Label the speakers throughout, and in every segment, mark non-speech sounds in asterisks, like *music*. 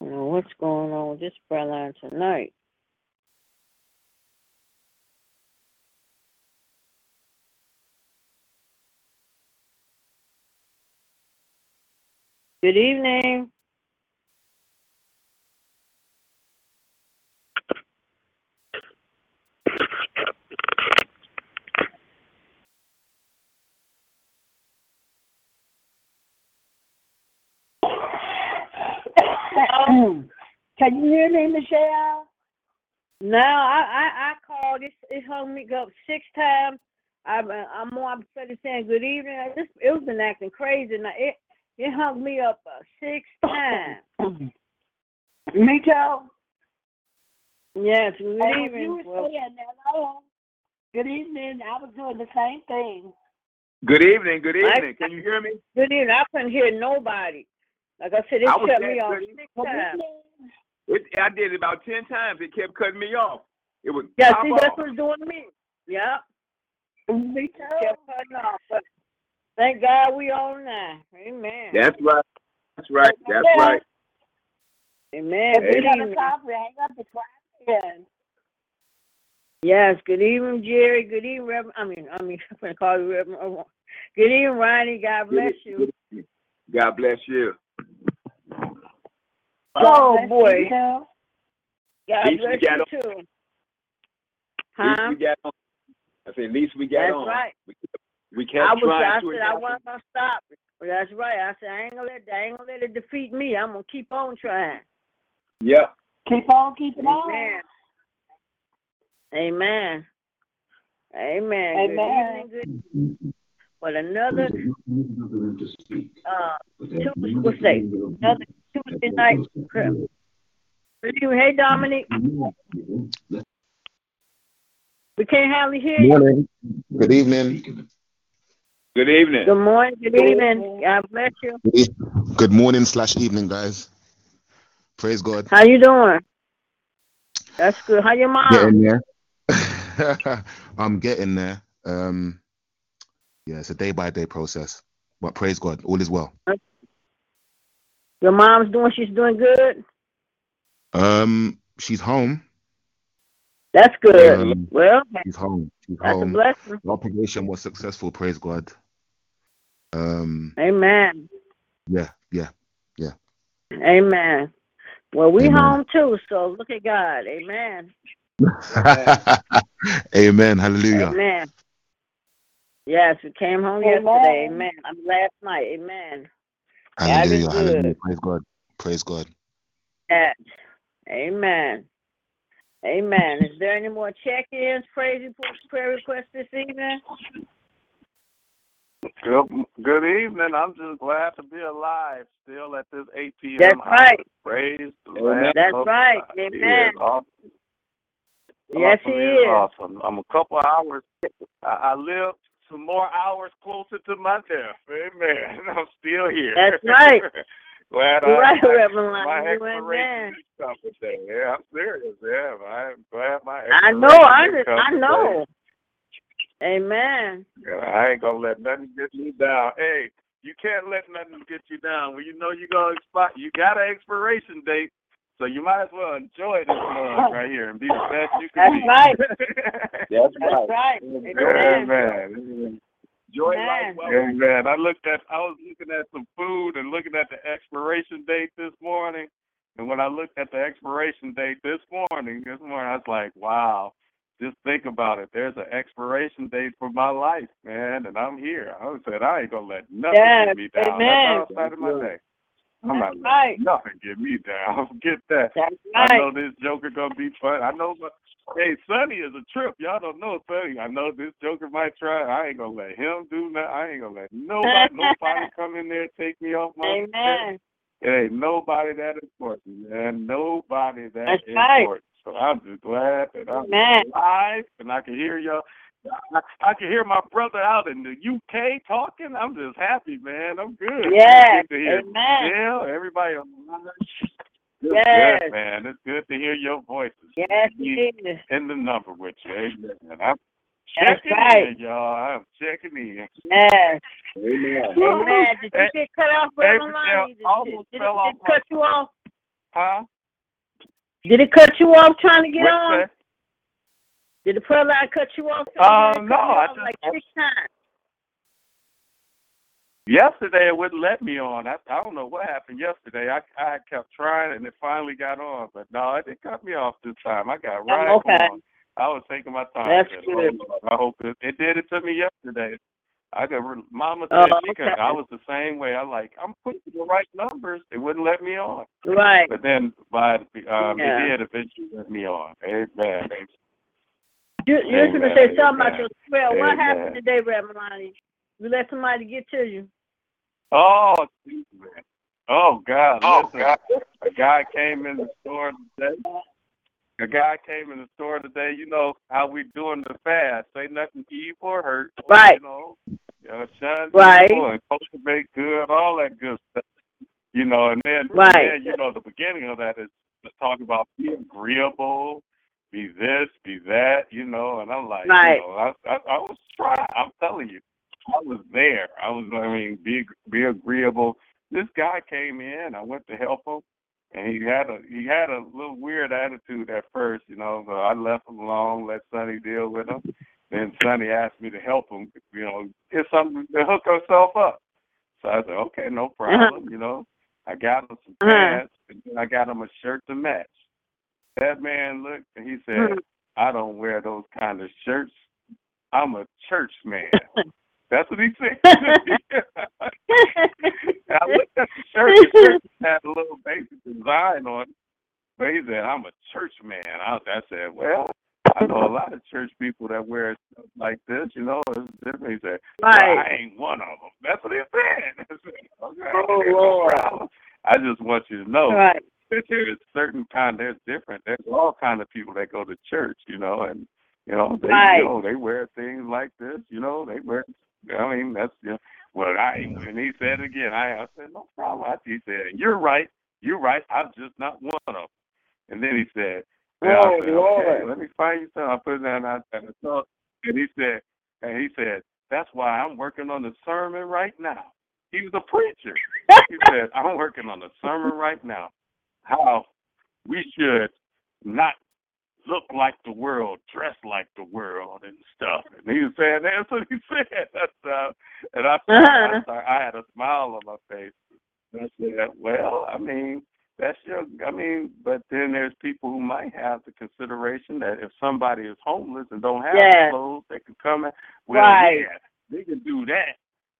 Speaker 1: What's going on with this line tonight? Good evening. *coughs*
Speaker 2: Can you hear me, Michelle?
Speaker 1: No, I I, I called. It, it hung me up six times. I'm I'm more upset than saying good evening. I just it was been acting crazy. Now it it hung me up uh, six times. *coughs*
Speaker 2: me too.
Speaker 1: Yes, good
Speaker 2: And
Speaker 1: evening.
Speaker 2: you were
Speaker 1: Well,
Speaker 2: saying hello, good evening, I was doing the same thing.
Speaker 3: Good evening. Good
Speaker 1: I-
Speaker 3: evening. Can you hear me?
Speaker 1: good evening. I couldn't hear nobody. Like I said, it
Speaker 3: I was
Speaker 1: shut me off
Speaker 3: good
Speaker 1: six times.
Speaker 3: It, I did it about ten times. It kept cutting me off. It was
Speaker 1: Yeah, see,
Speaker 3: off.
Speaker 1: that's what's doing to me. Yep,
Speaker 2: Me too.
Speaker 1: kept cutting off. But thank God we on now. Amen.
Speaker 3: That's right. That's right. That's
Speaker 2: Yeah.
Speaker 3: right.
Speaker 1: Amen.
Speaker 2: If
Speaker 1: Good
Speaker 2: we got a
Speaker 1: evening.
Speaker 2: hang up the question.
Speaker 1: Yes, good evening, Jerry. Good evening, Reverend. I mean, I mean, *laughs* I'm gonna call you Reverend. Good evening, Ronnie. God bless you.
Speaker 3: God bless you.
Speaker 1: Uh, oh
Speaker 2: Bless
Speaker 1: boy,
Speaker 2: you.
Speaker 1: God
Speaker 3: Least we
Speaker 1: bless
Speaker 3: got
Speaker 1: you
Speaker 3: on-
Speaker 1: too.
Speaker 3: At least we got on. I said, at least we got
Speaker 1: That's
Speaker 3: on.
Speaker 1: right.
Speaker 3: We, we
Speaker 1: I was.
Speaker 3: trying
Speaker 1: I
Speaker 3: to.
Speaker 1: said I wasn't gonna stop. But that's right. I said I ain't gonna let. I ain't gonna let it defeat me. I'm gonna keep on trying.
Speaker 3: Yep.
Speaker 2: Keep on keeping on.
Speaker 1: Amen. Amen. Amen.
Speaker 2: Amen.
Speaker 1: Good evening. Good. *laughs* But another uh, Tuesday, what's that? Another Tuesday night prayer. Good evening. Hey, Dominic. We can't hardly hear you.
Speaker 4: Morning. Good evening.
Speaker 3: Good evening.
Speaker 1: Good morning. Good evening. God bless you.
Speaker 4: Good morning slash evening, guys. Praise God.
Speaker 1: How you doing? That's good. How your mom?
Speaker 4: Getting there. *laughs* I'm getting there. Um, yeah, it's a day by day process. But praise God, all is well.
Speaker 1: Your mom's doing. She's doing good.
Speaker 4: Um, she's home.
Speaker 1: That's good.
Speaker 4: Um,
Speaker 1: well,
Speaker 4: She's home. She's
Speaker 1: that's a
Speaker 4: home.
Speaker 1: blessing.
Speaker 4: The operation was successful. Praise God. Um,
Speaker 1: Amen.
Speaker 4: Yeah, yeah, yeah.
Speaker 1: Amen. Well, we
Speaker 4: Amen.
Speaker 1: home too. So look at God. Amen. *laughs*
Speaker 4: Amen. Hallelujah.
Speaker 1: Amen. Yes, we came home
Speaker 2: Amen.
Speaker 1: yesterday. Amen. I mean, last night. Amen. God is
Speaker 4: Hallelujah. Hallelujah.
Speaker 1: good.
Speaker 4: Praise God. Praise God.
Speaker 1: Yes. Amen. Amen. Is there any more check-ins, praise reports, prayer requests this evening?
Speaker 5: Good, good evening. I'm just glad to be alive still at this 8 p.m.
Speaker 1: That's
Speaker 5: hour.
Speaker 1: right.
Speaker 5: Praise the
Speaker 3: Amen.
Speaker 5: Lamb
Speaker 1: That's
Speaker 5: of
Speaker 1: right.
Speaker 5: God. He is
Speaker 1: Amen.
Speaker 5: awesome.
Speaker 1: Yes, he
Speaker 5: awesome.
Speaker 1: is.
Speaker 5: Awesome. I'm a couple hours. I, I live some more hours closer to my death. Amen. *laughs* I'm still here.
Speaker 1: That's right. *laughs*
Speaker 5: glad
Speaker 1: You're
Speaker 5: I,
Speaker 1: right,
Speaker 5: my,
Speaker 1: Reverend
Speaker 5: my
Speaker 1: Lonnie. You
Speaker 5: expiration
Speaker 1: amen.
Speaker 5: is coming today. Yeah, I'm serious. Yeah, I'm glad my
Speaker 1: I know. I, I know. Amen.
Speaker 5: Yeah, I ain't gonna let nothing get me down. Hey, you can't let nothing get you down. When you know you're gonna expire, you got an expiration date, so you might as well enjoy this month right here and be the best you
Speaker 1: That's
Speaker 5: can be.
Speaker 1: right. *laughs*
Speaker 3: That's
Speaker 1: That's right. Amen.
Speaker 5: Amen.
Speaker 3: Enjoy
Speaker 1: Amen.
Speaker 3: life well.
Speaker 5: Amen. I looked at, I was looking at some food and looking at the expiration date this morning, and when I looked at the expiration date this morning, this morning I was like, wow. Just think about it. There's an expiration date for my life, man, and I'm here. I said I ain't gonna let nothing
Speaker 1: Yes,
Speaker 5: get me down.
Speaker 1: amen.
Speaker 5: That's how I started my day. I'm not
Speaker 1: right.
Speaker 5: nothing get me down. *laughs* Get that.
Speaker 1: That's
Speaker 5: I know
Speaker 1: right.
Speaker 5: this Joker gonna be fun. I know, but hey, Sonny is a trip. Y'all don't know Sonny. I know this Joker might try. I ain't gonna let him do that. I ain't gonna let nobody, nobody *laughs* come in there take me off my.
Speaker 1: Amen.
Speaker 5: It ain't nobody that important, man. Nobody that
Speaker 1: That's right.
Speaker 5: important. So I'm just glad that I'm
Speaker 1: Amen.
Speaker 5: alive and I can hear y'all. I, can hear my brother out in the UK talking. I'm just happy, man. I'm good.
Speaker 1: Yeah.
Speaker 5: It's good to hear
Speaker 1: Amen.
Speaker 5: Jill, everybody the line.
Speaker 1: Yes.
Speaker 5: good, man. It's good to hear your voices.
Speaker 1: Yes,
Speaker 5: You
Speaker 1: it is.
Speaker 5: in the number with you. Amen. I'm
Speaker 1: That's
Speaker 5: checking
Speaker 1: right.
Speaker 5: in, y'all. I'm checking in.
Speaker 1: Yes.
Speaker 5: Amen.
Speaker 1: Amen. Did you get cut off, Brother
Speaker 5: Michelle,
Speaker 1: Lonnie? Did,
Speaker 5: almost
Speaker 1: did, did,
Speaker 5: fell
Speaker 1: it,
Speaker 5: off
Speaker 1: did it cut you off?
Speaker 5: Huh?
Speaker 1: Did it cut you off trying to get
Speaker 5: What's
Speaker 1: on?
Speaker 5: that?
Speaker 1: Did the prayer line cut you off? get
Speaker 5: no,
Speaker 1: cut you
Speaker 5: I
Speaker 1: off
Speaker 5: just-
Speaker 1: like six times.
Speaker 5: Yesterday it wouldn't let me on. I, I don't know what happened yesterday. I I kept trying and it finally got on, but no, it didn't cut me off this time. I got right
Speaker 1: Oh, okay.
Speaker 5: on. I was taking my time.
Speaker 1: That's good.
Speaker 5: "Oh, I hope it, it did it to me yesterday. I got re- Mama
Speaker 1: Oh,
Speaker 5: said she could.
Speaker 1: okay.
Speaker 5: I was the same way. I like I'm putting the right numbers. It wouldn't let me on.
Speaker 1: Right.
Speaker 5: But then by um
Speaker 1: Yeah.
Speaker 5: it did eventually let me on. Amen.
Speaker 1: You, you was going to
Speaker 5: Amen,
Speaker 1: say something about your spell. What
Speaker 5: amen.
Speaker 1: happened today, Reverend Lonnie? You let somebody get to you.
Speaker 5: Oh, Jesus, man. Oh God!
Speaker 4: Oh,
Speaker 5: listen,
Speaker 4: God.
Speaker 5: a guy came in the store today. A guy came in the store today. You know how we doing the fast? Say nothing evil or hurt.
Speaker 1: Right.
Speaker 5: You know, uh, shun
Speaker 1: Right.
Speaker 5: evil and cultivate good, all that good stuff. You know, and then,
Speaker 1: Right.
Speaker 5: then you know the beginning of that is to talk about be agreeable, be this, be that. You know, and I'm like,
Speaker 1: Right.
Speaker 5: you know, I, I I was trying. I'm telling you. I was there. I was, I mean, be be agreeable. This guy came in. I went to help him, and he had a he had a little weird attitude at first, you know. But I left him alone, let Sonny deal with him. Then Sonny asked me to help him, you know, get something to hook herself up. So I said, okay, no problem, you know. I got him some
Speaker 1: Uh-huh.
Speaker 5: pants, and then I got him a shirt to match. That man looked, and he said,
Speaker 1: Mhm.
Speaker 5: I don't wear those kind of shirts. I'm a church man. *laughs* That's what he said. *laughs* *laughs* I looked at the shirt. The shirt had a little basic design on it. But he said, I'm a church man. I, I said, well, I know a lot of church people that wear stuff like this, you know. It's different. He said, well, I ain't one of them. That's what he said. I said, okay,
Speaker 1: Oh, Lord.
Speaker 5: I just want you to know
Speaker 1: right.
Speaker 5: There's certain kind there's different there's all kind of people that go to church you know and you know they
Speaker 1: Right.
Speaker 5: you know they wear things like this you know they wear i mean that's you know, well i and he said again i i said no problem I, he said you're right you're right i'm just not one of them and then he said well,
Speaker 1: Oh,
Speaker 5: said, okay, let me find you something. I put it down and I, and I thought, and he said, and he said, that's why I'm working on the sermon right now. He was a preacher. He said, I'm working on the sermon right now. How we should not look like the world, dress like the world, and stuff. And he was saying that's what he *laughs* said. That's uh, and I, I,
Speaker 1: Uh-huh.
Speaker 5: started, I had a smile on my face. I said, well, I mean, that's your. I mean, but then there's people who might have the consideration that if somebody is homeless and don't have
Speaker 1: Yeah.
Speaker 5: clothes, they can come in. Well,
Speaker 1: Right.
Speaker 5: yeah, they can do that.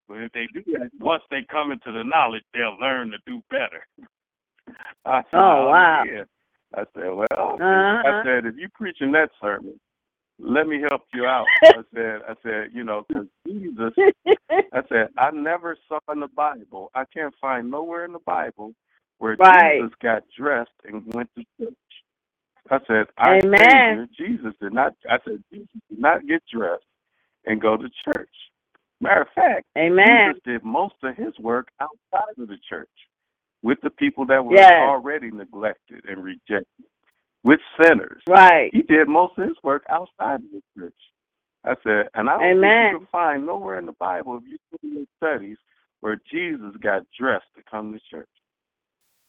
Speaker 5: But if they do that, once they come into the knowledge, they'll learn to do better. *laughs* *laughs* I said,
Speaker 1: Oh, wow.
Speaker 5: Yeah. I said, well, I
Speaker 1: Uh-huh.
Speaker 5: said, if you preaching that sermon, let me help you out. *laughs* I said, I said, you know, because Jesus, *laughs* I said, I never saw in the Bible, I can't find nowhere in the Bible where
Speaker 1: Right.
Speaker 5: Jesus got dressed and went to church. I said, our
Speaker 1: Amen.
Speaker 5: Jesus did not, I said, Jesus did not get dressed and go to church. Matter of fact,
Speaker 1: Amen.
Speaker 5: Jesus did most of his work outside of the church with the people that were
Speaker 1: Yes.
Speaker 5: already neglected and rejected, with sinners.
Speaker 1: Right.
Speaker 5: He did most of his work outside of the church. I said, and I don't
Speaker 1: Amen.
Speaker 5: think you can find nowhere in the Bible, if you do your studies, where Jesus got dressed to come to church.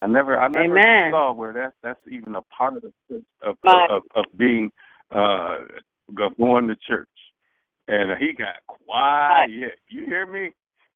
Speaker 5: I never, I never
Speaker 1: Amen.
Speaker 5: saw where that's that's even a part of the of
Speaker 1: Right.
Speaker 5: of, of being uh going to church. And he got quiet. You hear me?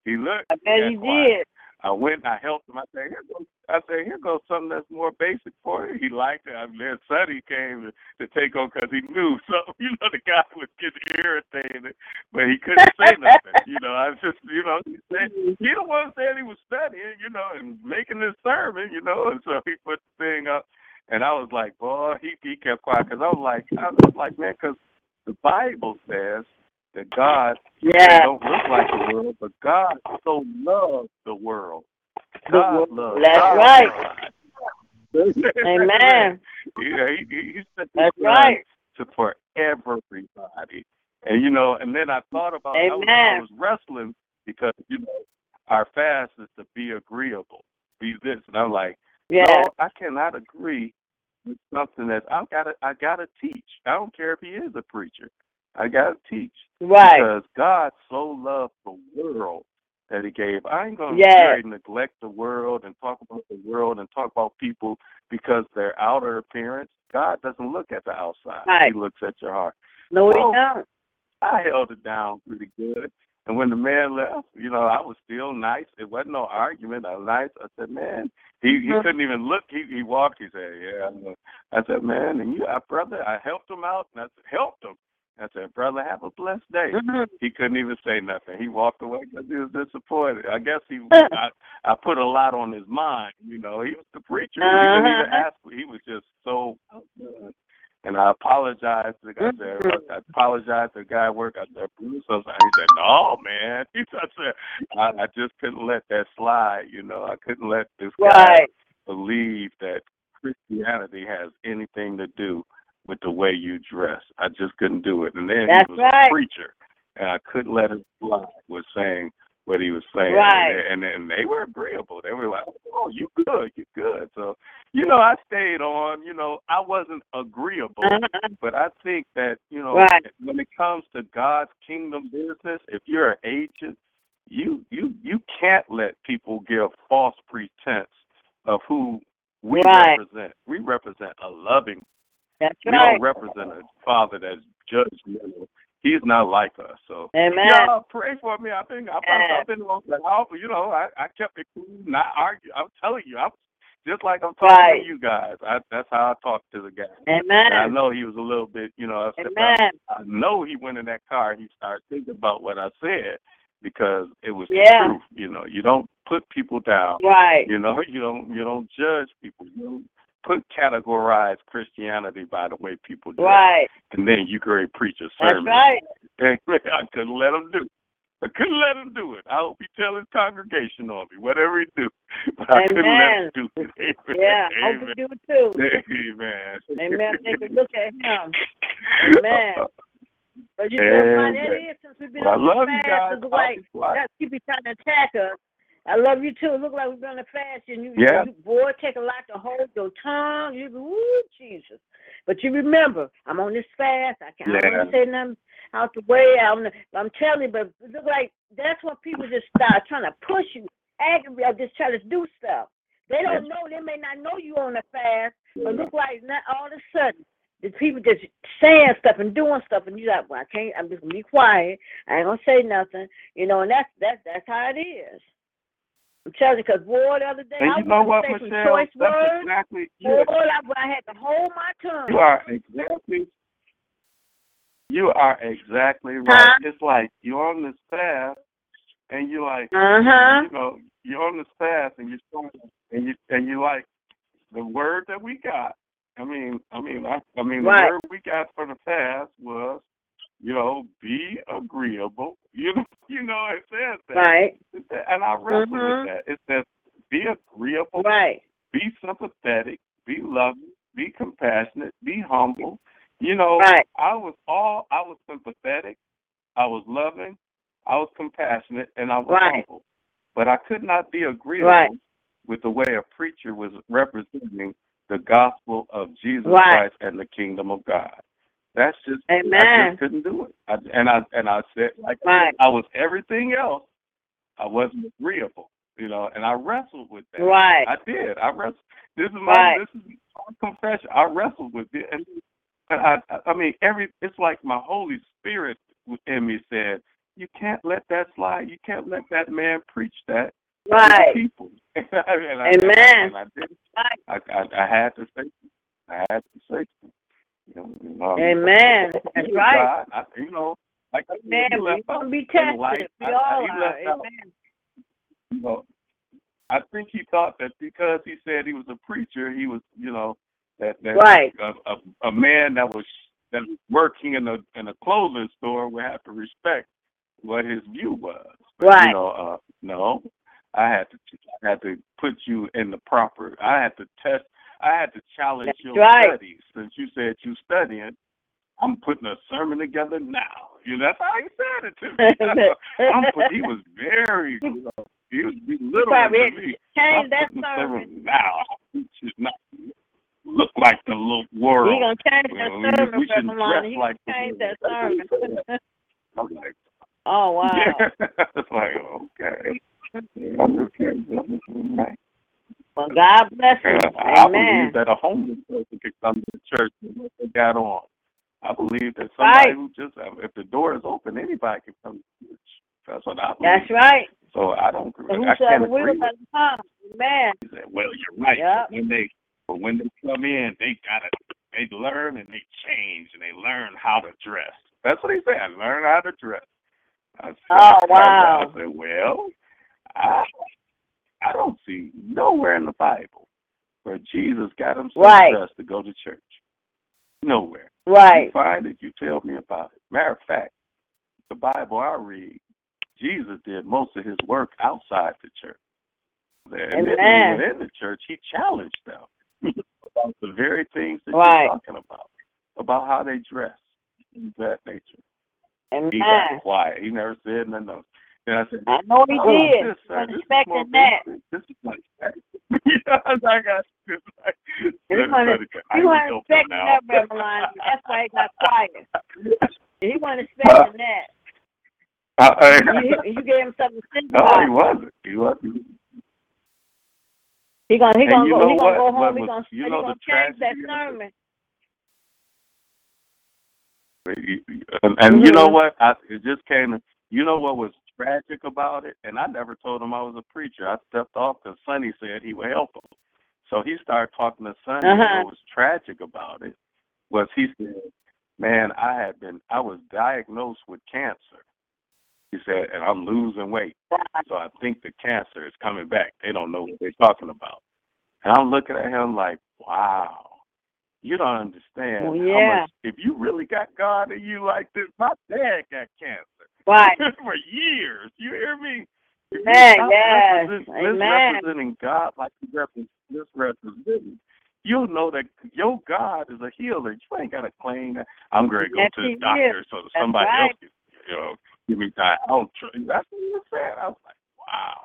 Speaker 5: He looked.
Speaker 1: I bet
Speaker 5: got
Speaker 1: he did.
Speaker 5: I went. and I helped him. I said, "Here goes." I said, "Here goes something that's more basic for you." He liked it. I mean, then Sonny came to, to take on because he knew *laughs* something. You know, the guy was getting irritated, but he couldn't say nothing. You know, I just, you know, he said he the one said he was studying, you know, and making this sermon, you know, and so he put the thing up, and I was like, boy, he he kept quiet because I was like, I was like, man, because the Bible says that God
Speaker 1: Yeah.
Speaker 5: don't look like the world, but God so loved the world. God loves.
Speaker 1: That's right.
Speaker 5: everybody.
Speaker 1: Amen.
Speaker 5: Yeah, he, he,
Speaker 1: That's right.
Speaker 5: to for everybody. And you know, and then I thought about I was, I was wrestling because you know our fast is to be agreeable, be this, and I'm like,
Speaker 1: Yeah.
Speaker 5: no, I cannot agree with something that I gotta I gotta teach. I don't care if he is a preacher. I gotta teach
Speaker 1: Right.
Speaker 5: because God so loved the world that He gave. I ain't gonna
Speaker 1: Yes.
Speaker 5: very neglect the world and talk about the world and talk about people because their outer appearance. God doesn't look at the outside;
Speaker 1: Right.
Speaker 5: He looks at your heart.
Speaker 1: No, we
Speaker 5: Oh.
Speaker 1: don't.
Speaker 5: I held it down pretty good. And when the man left, you know, I was still nice. It wasn't no argument. I was nice. I said, man, he he
Speaker 1: Mhm.
Speaker 5: couldn't even look. He he walked. He said, yeah. I said, man, and you, uh, brother, I helped him out. And I said, helped him. I said, brother, have a blessed day.
Speaker 1: Mhm.
Speaker 5: He couldn't even say nothing. He walked away because he was disappointed. I guess he, *laughs* I, I put a lot on his mind. You know, he was the preacher. He didn't even
Speaker 1: Uh-huh.
Speaker 5: ask. He was just so. And I apologized. to the guy. I said,
Speaker 1: Mhm.
Speaker 5: I apologized to the guy at work. I said, Bruce. I said, he said, no, man. He *laughs* said, I, said, I, I just couldn't let that slide. You know, I couldn't let this guy
Speaker 1: Right.
Speaker 5: believe that Christianity has anything to do with the way you dress. I just couldn't do it. And then
Speaker 1: That's
Speaker 5: he was
Speaker 1: right.
Speaker 5: a preacher, and I couldn't let him slide with saying what he was saying.
Speaker 1: Right.
Speaker 5: And, and, and they were agreeable. They were like, "Oh, you good, you good." So, you know, I stayed on. You know, I wasn't agreeable,
Speaker 1: Uh-huh.
Speaker 5: but I think that you know,
Speaker 1: Right.
Speaker 5: when it comes to God's kingdom business, if you're an agent, you you you can't let people give false pretense of who we
Speaker 1: Right.
Speaker 5: represent. We represent a loving.
Speaker 1: That's
Speaker 5: We
Speaker 1: right.
Speaker 5: don't represent a father that's judgmental. He's not like us. So
Speaker 1: Amen.
Speaker 5: y'all pray for me. I think I've,
Speaker 1: Yeah.
Speaker 5: I've been on the house. You know, I, I kept it cool, not argue. I'm telling you, I'm just like I'm talking
Speaker 1: Right.
Speaker 5: to you guys. I, that's how I talk to the guy. And I know he was a little bit, you know, upset.
Speaker 1: Amen.
Speaker 5: I know he went in that car. He started thinking about what I said because it was
Speaker 1: Yeah.
Speaker 5: the truth. You know, you don't put people down.
Speaker 1: Right.
Speaker 5: You know, you don't you don't judge people. You don't put categorize Christianity by the way people dress,
Speaker 1: Right.
Speaker 5: and then you and preach a sermon.
Speaker 1: That's right.
Speaker 5: And *laughs* I couldn't let him do. it. I couldn't let him do it. I hope he tell his congregation on me, whatever he do. *laughs* But I couldn't let him do it. *laughs* Amen.
Speaker 1: Yeah. I hope
Speaker 5: Amen.
Speaker 1: you do it too.
Speaker 5: Amen.
Speaker 1: Amen. Take a look at him. Amen. But you know that
Speaker 5: Amen.
Speaker 1: is since we've been
Speaker 5: Well, I
Speaker 1: on
Speaker 5: love
Speaker 1: the
Speaker 5: you guys.
Speaker 1: it's like
Speaker 5: I'll be quiet.
Speaker 1: that people trying to attack us. I love you too. It look like we've been on a fast and you,
Speaker 5: Yeah.
Speaker 1: you boy take a lot to hold your tongue. You go, ooh, Jesus. But you remember, I'm on this fast. I can't
Speaker 5: yeah.
Speaker 1: say nothing out the way. I'm, I'm telling you, but it look like that's what people just start trying to push you, aggravate, or just try to do stuff. They don't know. They may not know you on a fast, but look like not all of a sudden the people just saying stuff and doing stuff, and you like, well, I can't. I'm just gonna be quiet. I ain't gonna say nothing, you know. And that's that's that's how it is. I'm telling you, because boy, the other day I
Speaker 5: And you know what,
Speaker 1: some
Speaker 5: Michelle?
Speaker 1: choice
Speaker 5: That's
Speaker 1: words.
Speaker 5: exactly
Speaker 1: Boy,
Speaker 5: you.
Speaker 1: I, I had to hold my tongue.
Speaker 5: You are exactly. You are exactly right.
Speaker 1: Huh?
Speaker 5: It's like you're on this fast, and you're like,
Speaker 1: Uh huh.
Speaker 5: you know, you're on this fast, and you're starting, and you and you like the word that we got. I mean, I mean, I, I mean,
Speaker 1: Right.
Speaker 5: the word we got for the fast was, you know, be agreeable. You know, *laughs* you know, it says that,
Speaker 1: Right.
Speaker 5: It and I wrestle
Speaker 1: Mhm.
Speaker 5: with that. It says be agreeable,
Speaker 1: Right.
Speaker 5: be sympathetic, be loving, be compassionate, be humble. You know,
Speaker 1: Right.
Speaker 5: I was all I was sympathetic, I was loving, I was compassionate, and I was
Speaker 1: Right.
Speaker 5: humble. But I could not be agreeable
Speaker 1: Right.
Speaker 5: with the way a preacher was representing the gospel of Jesus
Speaker 1: Right.
Speaker 5: Christ and the kingdom of God. That's just I
Speaker 1: Amen.
Speaker 5: just couldn't do it. I, and I and I said like
Speaker 1: Right.
Speaker 5: I was everything else. I wasn't agreeable, you know, and I wrestled with that.
Speaker 1: Right.
Speaker 5: I did. I wrestled. This is my
Speaker 1: Right.
Speaker 5: this is my confession. I wrestled with it, and I, I, I mean, every it's like my Holy Spirit in me said, "You can't let that slide. You can't let that man preach that to
Speaker 1: Right.
Speaker 5: people." *laughs* and I,
Speaker 1: Amen.
Speaker 5: And I, did.
Speaker 1: Right.
Speaker 5: I, I, I had to say. I had to say. You know,
Speaker 1: Amen. That's right.
Speaker 5: I, you know, like I
Speaker 1: Amen. We're gonna be
Speaker 5: in life.
Speaker 1: tested. We all are.
Speaker 5: out
Speaker 1: Amen.
Speaker 5: you know, I think he thought that because he said he was a preacher, he was, you know, that that
Speaker 1: Right.
Speaker 5: a, a, a man that was that was working in a in a clothing store would have to respect what his view was. But,
Speaker 1: Right.
Speaker 5: You know, uh, no, I had to I had to put you in the proper. I had to test. I had to challenge
Speaker 1: That's
Speaker 5: your
Speaker 1: right.
Speaker 5: studies since you said you studying. I'm putting a sermon together now. You know, that's how he said it to me. *laughs* I'm put, he was very, you know, he was belittling to me.
Speaker 1: change that sermon.
Speaker 5: now. It should not look like the little world.
Speaker 1: He gonna change
Speaker 5: You
Speaker 1: that
Speaker 5: know,
Speaker 1: sermon,
Speaker 5: we
Speaker 1: Brother
Speaker 5: shouldn't
Speaker 1: Lonnie.
Speaker 5: dress
Speaker 1: He
Speaker 5: like
Speaker 1: change that
Speaker 5: world. That's what he
Speaker 1: sermon.
Speaker 5: I'm like,
Speaker 1: oh wow. *laughs*
Speaker 5: yeah. *laughs* it's like, okay. okay.
Speaker 1: Well, God bless.
Speaker 5: Uh, I
Speaker 1: Amen.
Speaker 5: believe that a homeless person could come to the church and what they got on. I believe that somebody
Speaker 1: Right.
Speaker 5: who just, if the door is open, anybody can come to church. That's what I believe.
Speaker 1: That's right.
Speaker 5: So I don't agree.
Speaker 1: So
Speaker 5: I can't
Speaker 1: whosoever will
Speaker 5: agree with
Speaker 1: let him come. Amen.
Speaker 5: he said, Well, you're right.
Speaker 1: Yep.
Speaker 5: When they but when they come in, they gotta they learn and they change and they learn how to dress. That's what he said. Learn how to dress. I said,
Speaker 1: Oh, wow.
Speaker 5: I said, Well, I see nowhere in the Bible where Jesus got himself
Speaker 1: Right.
Speaker 5: dressed to go to church. Nowhere.
Speaker 1: Right.
Speaker 5: You find it, you tell me about it. Matter of fact, the Bible I read, Jesus did most of his work outside the church. And then when
Speaker 1: Amen.
Speaker 5: he went in the church, he challenged them *laughs* about the very things that
Speaker 1: Right.
Speaker 5: you're talking about, about how they dress, that nature. And he
Speaker 1: Amen.
Speaker 5: got quiet. He never said nothing else. And I said,
Speaker 1: I know he
Speaker 5: "Oh,
Speaker 1: did.
Speaker 5: This, sir,
Speaker 1: Wasn't
Speaker 5: this is more
Speaker 1: expecting that.
Speaker 5: This is like *laughs* yeah, I got this. *laughs* Like,
Speaker 1: He wasn't,
Speaker 5: I
Speaker 1: he
Speaker 5: can
Speaker 1: wasn't
Speaker 5: help him
Speaker 1: expecting that, Reverend. That's why he got quiet. *laughs* He wasn't expecting that.
Speaker 5: Uh, uh,
Speaker 1: You, you gave him something to think
Speaker 5: no,
Speaker 1: about.
Speaker 5: he wasn't. He wasn't.
Speaker 1: He gonna he gonna go he gonna go home. He gonna
Speaker 5: you
Speaker 1: he
Speaker 5: know
Speaker 1: gonna change that
Speaker 5: tragedy of it?
Speaker 1: sermon.
Speaker 5: And, and you know what? I, it just came. You know what was tragic about it? And I never told him I was a preacher. I stepped off because Sonny said he would help him. So he started talking to Sonny. and
Speaker 1: Uh-huh.
Speaker 5: What was tragic about it was he said, "Man, I had been. I was diagnosed with cancer." He said, "And I'm losing weight. So I think the cancer is coming back. They don't know what they're talking about." And I'm looking at him like, "Wow." You don't understand
Speaker 1: Well,
Speaker 5: how much. If you really got God in you like this, my dad got cancer
Speaker 1: Right. *laughs*
Speaker 5: for years. You hear me? You
Speaker 1: Amen,
Speaker 5: stop
Speaker 1: yes.
Speaker 5: represent-
Speaker 1: Amen.
Speaker 5: misrepresenting God like you repre- misrepresenting, you'll know that your God is a healer. You ain't got to claim that I'm going to go
Speaker 1: Yes,
Speaker 5: to
Speaker 1: he
Speaker 5: the doctor
Speaker 1: is.
Speaker 5: so that
Speaker 1: That's
Speaker 5: somebody
Speaker 1: right.
Speaker 5: else can, you know, give me time. I don't trust. That's what he was saying. I was like, wow.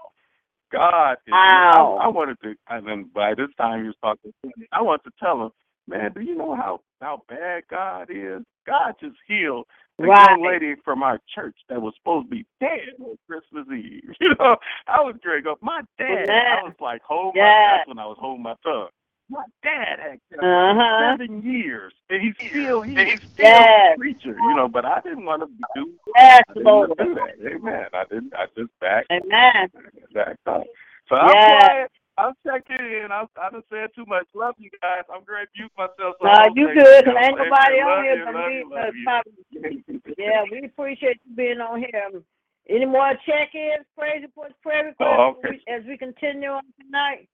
Speaker 5: God is.
Speaker 1: Wow.
Speaker 5: I, I wanted to, and then by this time he was talking. to me, I wanted to tell him, man, do you know how how bad God is? God just healed the
Speaker 1: Right.
Speaker 5: young lady from our church that was supposed to be dead on Christmas Eve. *laughs* You know, I was great up. My dad, I was like, hold
Speaker 1: Yes.
Speaker 5: my. That's when I was holding my tongue. My dad had
Speaker 1: uh-huh.
Speaker 5: seven years, and he's still he's still
Speaker 1: Yes.
Speaker 5: a preacher. You know, but I didn't want to do.
Speaker 1: Yes,
Speaker 5: I didn't
Speaker 1: Lord.
Speaker 5: want to do that. Amen. I didn't. I just backed
Speaker 1: Amen.
Speaker 5: backed up. So I'm quiet. I'm checking in. I I done said too much. Love you guys. I'm great. Mute myself. So I
Speaker 1: No,
Speaker 5: don't
Speaker 1: you
Speaker 5: say
Speaker 1: good, 'cause
Speaker 5: anything
Speaker 1: ain't
Speaker 5: else.
Speaker 1: nobody on here
Speaker 5: you,
Speaker 1: but me.
Speaker 5: you,
Speaker 1: but
Speaker 5: love you.
Speaker 1: probably- Yeah, we appreciate you being on here. Um, any more check-ins, praise reports, prayer requests
Speaker 5: Oh, okay.
Speaker 1: as we- as we continue on tonight?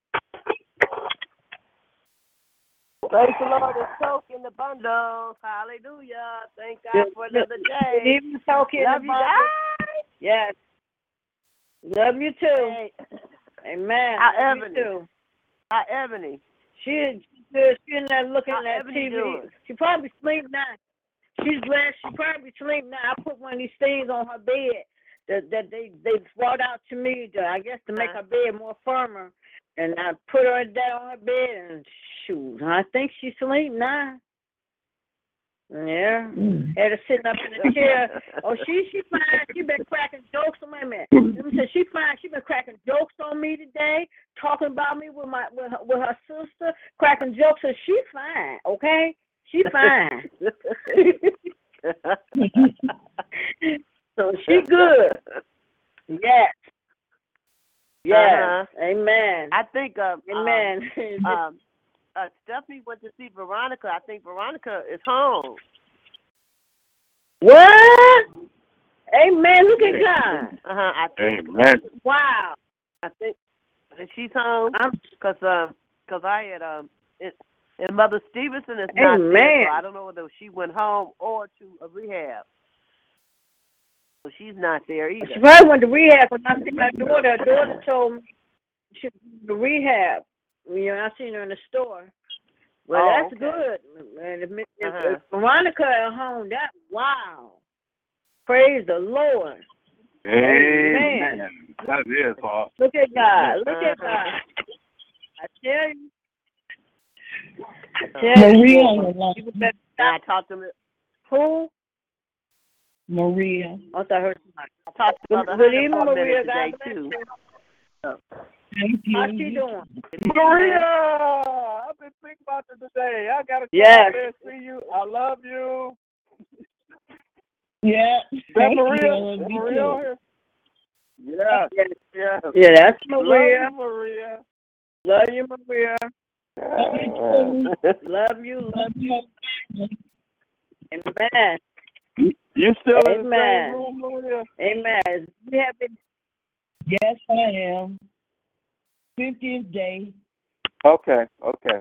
Speaker 6: Praise the Lord, it's soak in the bundles. Hallelujah. Thank God
Speaker 1: Good-
Speaker 6: for another
Speaker 1: Good
Speaker 6: day.
Speaker 1: evening, Sophie.
Speaker 6: Love you guys.
Speaker 1: Yes. Love you too.
Speaker 6: Hey,
Speaker 1: Amen. You
Speaker 6: Ebony?
Speaker 1: too.
Speaker 6: hi, Ebony.
Speaker 1: She, she's good. She in there looking at
Speaker 6: Ebony
Speaker 1: TV.
Speaker 6: doing?
Speaker 1: She probably sleep now. She's blessed. She probably sleep now. I put one of these things on her bed that that they they brought out to me, to, I guess, to make her bed more firmer. And I put her that on her bed, and shoot, I think she sleep now. Yeah, had her sitting up in the chair. Oh, she she fine. She been cracking jokes on my man. Let me say she fine. She been cracking jokes on me today, talking about me with my with her, with her sister, cracking jokes. So she fine, okay? She fine. so she good. Yes. Yes.
Speaker 6: Uh-huh.
Speaker 1: Amen.
Speaker 6: I think um, um,
Speaker 1: Amen.
Speaker 6: um, uh, Stephanie went to see Veronica. I think Veronica is home.
Speaker 1: what? Amen. Look at God.
Speaker 6: Uh huh. I think.
Speaker 5: Amen.
Speaker 1: Wow.
Speaker 6: I think that she's home
Speaker 1: I'm
Speaker 6: because um, cause I had um, it, and Mother Stevenson is not there, so I don't know whether she went home or to a rehab. So she's not there either.
Speaker 1: She probably went to rehab when I see my daughter. Her daughter told me she went to rehab. You know, I seen her in the store. Well,
Speaker 6: Oh,
Speaker 1: that's
Speaker 6: okay.
Speaker 1: good. And if, if,
Speaker 6: Uh-huh.
Speaker 1: if Veronica at home, that wow. Praise the Lord.
Speaker 5: Amen. That is awesome.
Speaker 1: Look at God. Look at. God. I tell you. I tell
Speaker 2: Maria
Speaker 1: you.
Speaker 2: on the line.
Speaker 1: You better
Speaker 6: I talked to
Speaker 1: Who?
Speaker 2: Maria.
Speaker 1: I thought I heard somebody.
Speaker 6: I talked to
Speaker 1: Good, good evening,
Speaker 6: for a minute
Speaker 1: Maria.
Speaker 6: today
Speaker 1: God bless
Speaker 6: too.
Speaker 1: you.
Speaker 2: Thank you.
Speaker 1: How she doing?
Speaker 5: Maria, I've been thinking about you today. I gotta come
Speaker 1: Yes.
Speaker 5: out there and see you. I love you.
Speaker 2: Yeah.
Speaker 5: Is that
Speaker 2: Thank
Speaker 5: Maria?
Speaker 2: love
Speaker 5: Is
Speaker 2: you
Speaker 5: Maria here? Yes,
Speaker 1: Yeah,
Speaker 5: yes.
Speaker 1: yeah that's Maria. Love you, Maria.
Speaker 2: Love you too.
Speaker 1: Love you. Love
Speaker 2: Love you.
Speaker 1: Amen.
Speaker 5: You still in the same room, Maria?
Speaker 1: Amen. We have been
Speaker 2: Yes, I am. Fiftieth day.
Speaker 5: Okay, okay.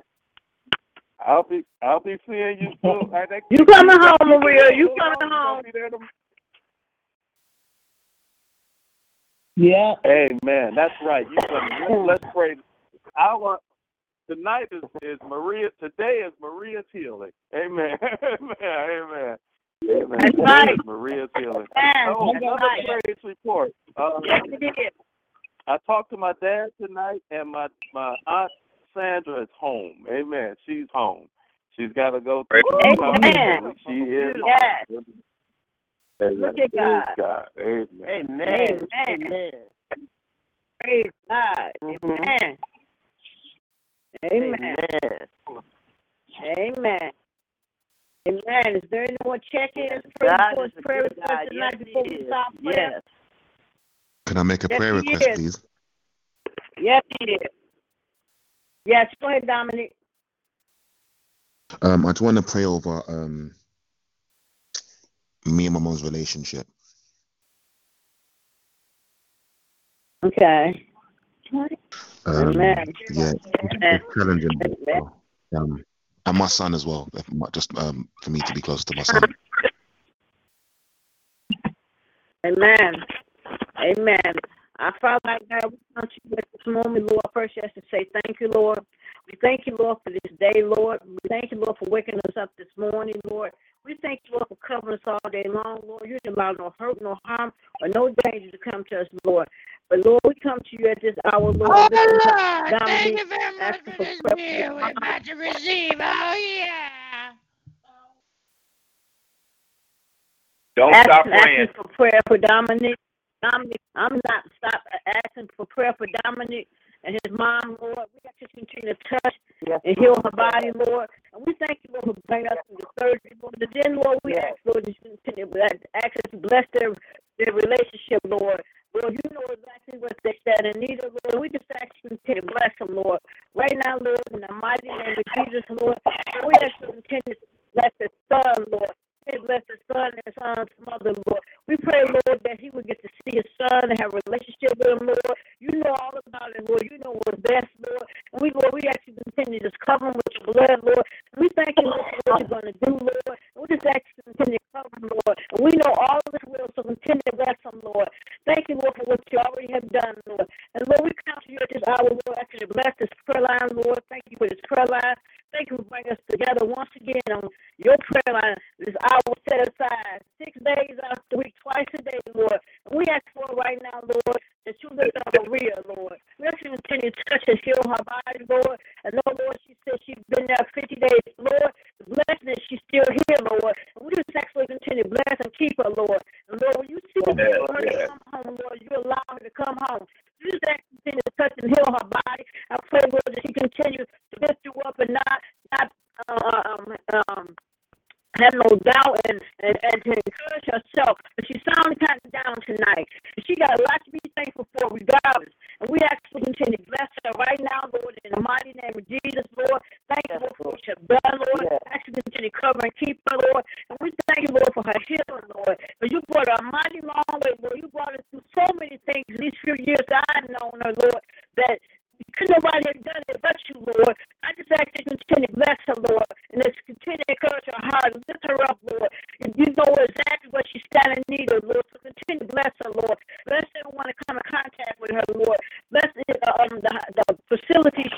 Speaker 5: I'll be I'll be seeing you soon. *laughs* I think
Speaker 1: You coming home, Maria. You coming
Speaker 5: on,
Speaker 1: home.
Speaker 5: gonna be there tom-
Speaker 2: Yeah.
Speaker 5: Amen. That's right. You gonna, let's pray. I want tonight is, is Maria. Today is Maria's healing. Amen. Amen. *laughs* Amen. Amen.
Speaker 1: That's right.
Speaker 5: Maria's healing.
Speaker 1: Amen.
Speaker 5: Oh,
Speaker 1: That's
Speaker 5: another
Speaker 1: right.
Speaker 5: praise report. Uh,
Speaker 1: Yes, it is.
Speaker 5: I talked to my dad tonight, and my my aunt Sandra is home. Amen. She's home. She's got to go through
Speaker 1: Amen.
Speaker 5: counseling. She is.
Speaker 1: Yes.
Speaker 5: Amen.
Speaker 1: Look at God.
Speaker 5: God. Amen.
Speaker 6: Amen.
Speaker 1: Amen.
Speaker 6: Amen.
Speaker 1: Praise God. Amen. Amen.
Speaker 6: Amen.
Speaker 1: Amen. Amen. Is there any more check-ins?
Speaker 6: God
Speaker 1: Prayer
Speaker 6: is
Speaker 1: reports,
Speaker 6: a
Speaker 1: prayer
Speaker 6: good
Speaker 1: reports
Speaker 6: God.
Speaker 1: tonight
Speaker 6: Yes,
Speaker 1: before we
Speaker 6: is.
Speaker 1: start prayer?
Speaker 4: Can I make a
Speaker 1: Yes,
Speaker 4: prayer request,
Speaker 1: is.
Speaker 4: please?
Speaker 1: Yes, it is. Yes, go ahead, Dominic.
Speaker 4: Um, I just want to pray over um me and my mom's relationship.
Speaker 1: Okay.
Speaker 4: Um,
Speaker 1: Amen.
Speaker 4: yeah,
Speaker 1: Amen.
Speaker 4: it's challenging.
Speaker 1: Amen.
Speaker 4: Um, and my son as well. Just um, for me to be close to my son.
Speaker 1: Amen. Amen. Our Father, our God, we come to you at this moment, Lord. First, just to say thank you, Lord. We thank you, Lord, for this day, Lord. We thank you, Lord, for waking us up this morning, Lord. We thank you, Lord, for covering us all day long, Lord. You didn't allow no hurt, no harm, or no danger to come to us, Lord. But Lord, we come to you at this hour, Lord.
Speaker 7: Oh,
Speaker 1: lifting up
Speaker 7: Lord, thank you very much for
Speaker 1: for
Speaker 7: this meal we're about to receive. Oh, yeah.
Speaker 3: Don't stop praying.
Speaker 1: asking for prayer for Dominic. Dominic, I'm not stop asking for prayer for Dominic and his mom, Lord. We you to continue to touch
Speaker 6: Yes.
Speaker 1: and heal her body, Lord. And we thank you, Lord, for bringing us to the surgery, Lord. But then, Lord, we ask, Lord, that you continue to bless, ask us to bless their, their relationship, Lord. Lord, you know exactly what they said and need of, Lord. We just ask you to bless them, Lord. Right now, Lord, in the mighty name of Jesus, Lord, we ask you to continue to bless his son, Lord. Continue to Bless his son and his son's mother, Lord. We pray, Lord, that he would get to see his son and have a relationship with him, Lord. You know all about it, Lord. You know what's best, Lord. And we, Lord, we ask you to continue her, lift her up, Lord. And you know exactly what she's standing in need of, Lord. So continue
Speaker 5: to
Speaker 1: bless her, Lord. Bless everyone to come in contact with her, Lord. Bless it, uh, um, the, the facility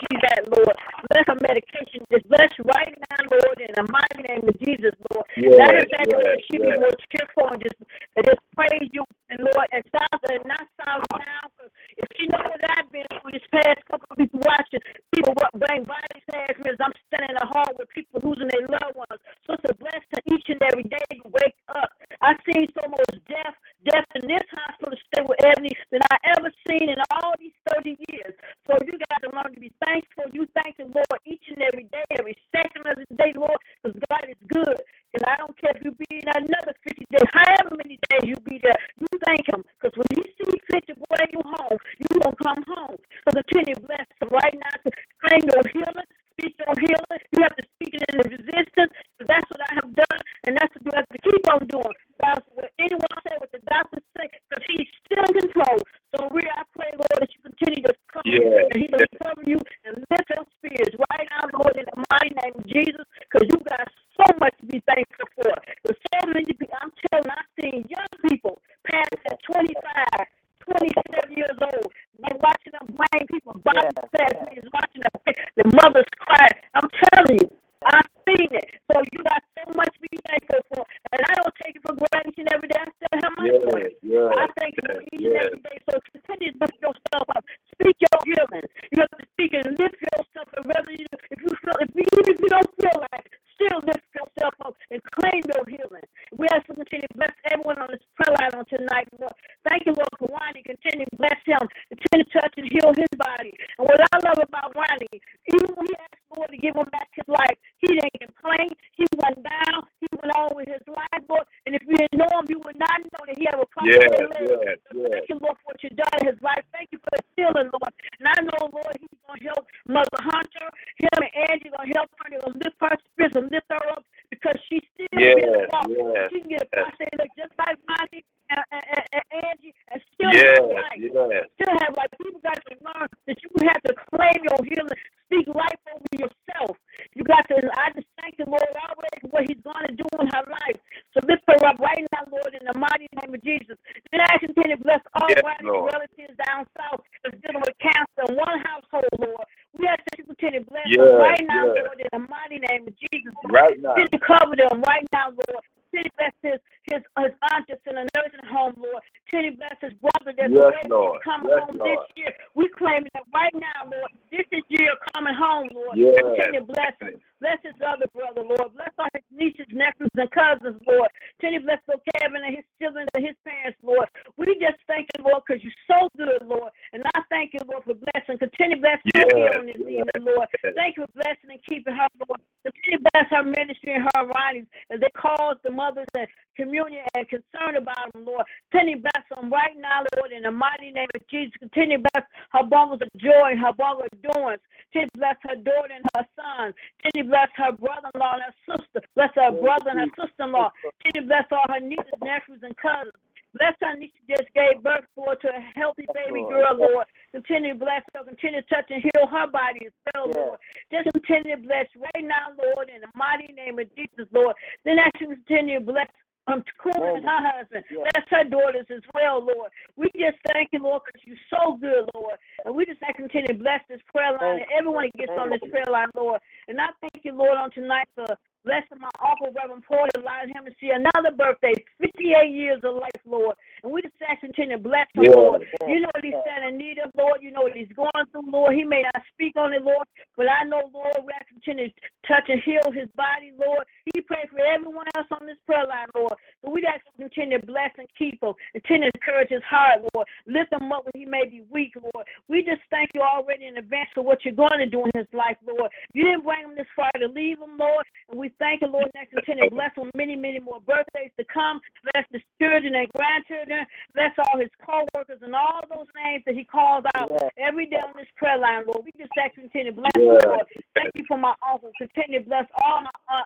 Speaker 1: healing. We ask to continue to bless everyone on this prayer line on tonight, Lord. Thank you, Lord, for Ronnie. Continue to bless him. Continue to touch and heal his body. And what I love about Ronnie, even when he asked Lord to give him back his life, he didn't complain. He went down. He went on with his life, Lord. And if you didn't know him, you would not know that he had a problem.
Speaker 5: Yes, yes, yes.
Speaker 1: Thank you, Lord, for what you've done in his life. Thank you for the healing, Lord. And I know, Lord, he's going to help Mother Hunter. Him and Angie going to help her. They're going to lift her spirits and lift her up because she still
Speaker 5: Yes,
Speaker 1: can walk.
Speaker 5: yes,
Speaker 1: She can get a
Speaker 5: yes.
Speaker 1: prostate look just like Monty and, and, and, and Angie and still
Speaker 5: Yes,
Speaker 1: have life.
Speaker 5: yes.
Speaker 1: Still have life. People got to learn that you have to claim your healing. Speak life over yourself. You got to, I just thank the Lord already for what he's going to do in her life. So lift her up right now, Lord, in the mighty name of Jesus. Then I continue to bless all
Speaker 5: Yes,
Speaker 1: Ronnie's
Speaker 5: Lord.
Speaker 1: relatives down south that's dealing with cancer in one household, Lord. We ask that you continue to bless
Speaker 5: Yes,
Speaker 1: them right now,
Speaker 5: yes.
Speaker 1: Lord, in the mighty name of Jesus.
Speaker 5: Right now.
Speaker 1: Continue to cover them right now, Lord. Continue to bless his, his, his aunt that's in a nursing home, Lord. Continue to bless his brother that's
Speaker 5: Yes,
Speaker 1: ready
Speaker 5: Lord.
Speaker 1: to come
Speaker 5: Yes,
Speaker 1: home
Speaker 5: Lord.
Speaker 1: this year. We claim that right now, Lord. This is year coming home, Lord.
Speaker 5: Yes.
Speaker 1: Continue to bless him. Bless his other brother, Lord. Bless all his nieces, nephews, and cousins, Lord. Continue to bless Lord Kevin and his children and his parents, Lord. We just thank you, Lord, because you're so good, Lord. And I thank you, Lord, for blessing. Continue to bless
Speaker 5: Yes,
Speaker 1: her on this
Speaker 5: yes,
Speaker 1: evening, Lord.
Speaker 5: yes.
Speaker 1: Thank you for blessing and keeping her, Lord. Continue to bless her ministry and her writings as they cause the mothers and communion and concern about them, Lord. Continue to bless them right now, Lord, in the mighty name of Jesus. Continue to bless her bundles of joy and her bundle of doings. Continue to bless her daughter and her son. Continue to bless her brother-in-law and her sister. Bless her brother and her sister-in-law. Continue to bless all her nieces, nephews, and cousins. Bless her niece just gave birth Lord, to a healthy baby girl, Lord. Continue to bless her. Continue to touch and heal her body as well, Lord. Just continue to bless right now, Lord, in the mighty name of Jesus, Lord. Then I should continue to bless um, Cool and her husband. Bless her daughters as well, Lord. We just thank you, Lord, because you're so good, Lord. And we just ask continue to bless this prayer line and everyone that gets on this prayer line, Lord. And I thank you, Lord, on tonight for blessing my uncle, Reverend Porter, allowing him to see another birthday, 58 years of life, Lord. And we just ask you to bless him,
Speaker 5: Yes.
Speaker 1: Lord. You know what he's standing in need of, Lord. You know what he's going through, Lord. He may not speak on it, Lord, but I know, Lord, we to continue to touch and heal his body, Lord. He prayed for everyone else on this prayer line, Lord. But we have to continue to bless and keep him, continue to encourage his heart, Lord. Lift him up when he may be weak, Lord. We just thank you already in advance for what you're going to do in his life, Lord. You didn't bring him this far to leave him, Lord. And we thank you, Lord, and continue to bless him many, many more birthdays to come. Bless his children and grandchildren. Bless all his co-workers and all those names that he calls out every day on this prayer line, Lord. We just ask you continue to bless him, Lord. Thank you for my uncle. Continue to bless all my uh,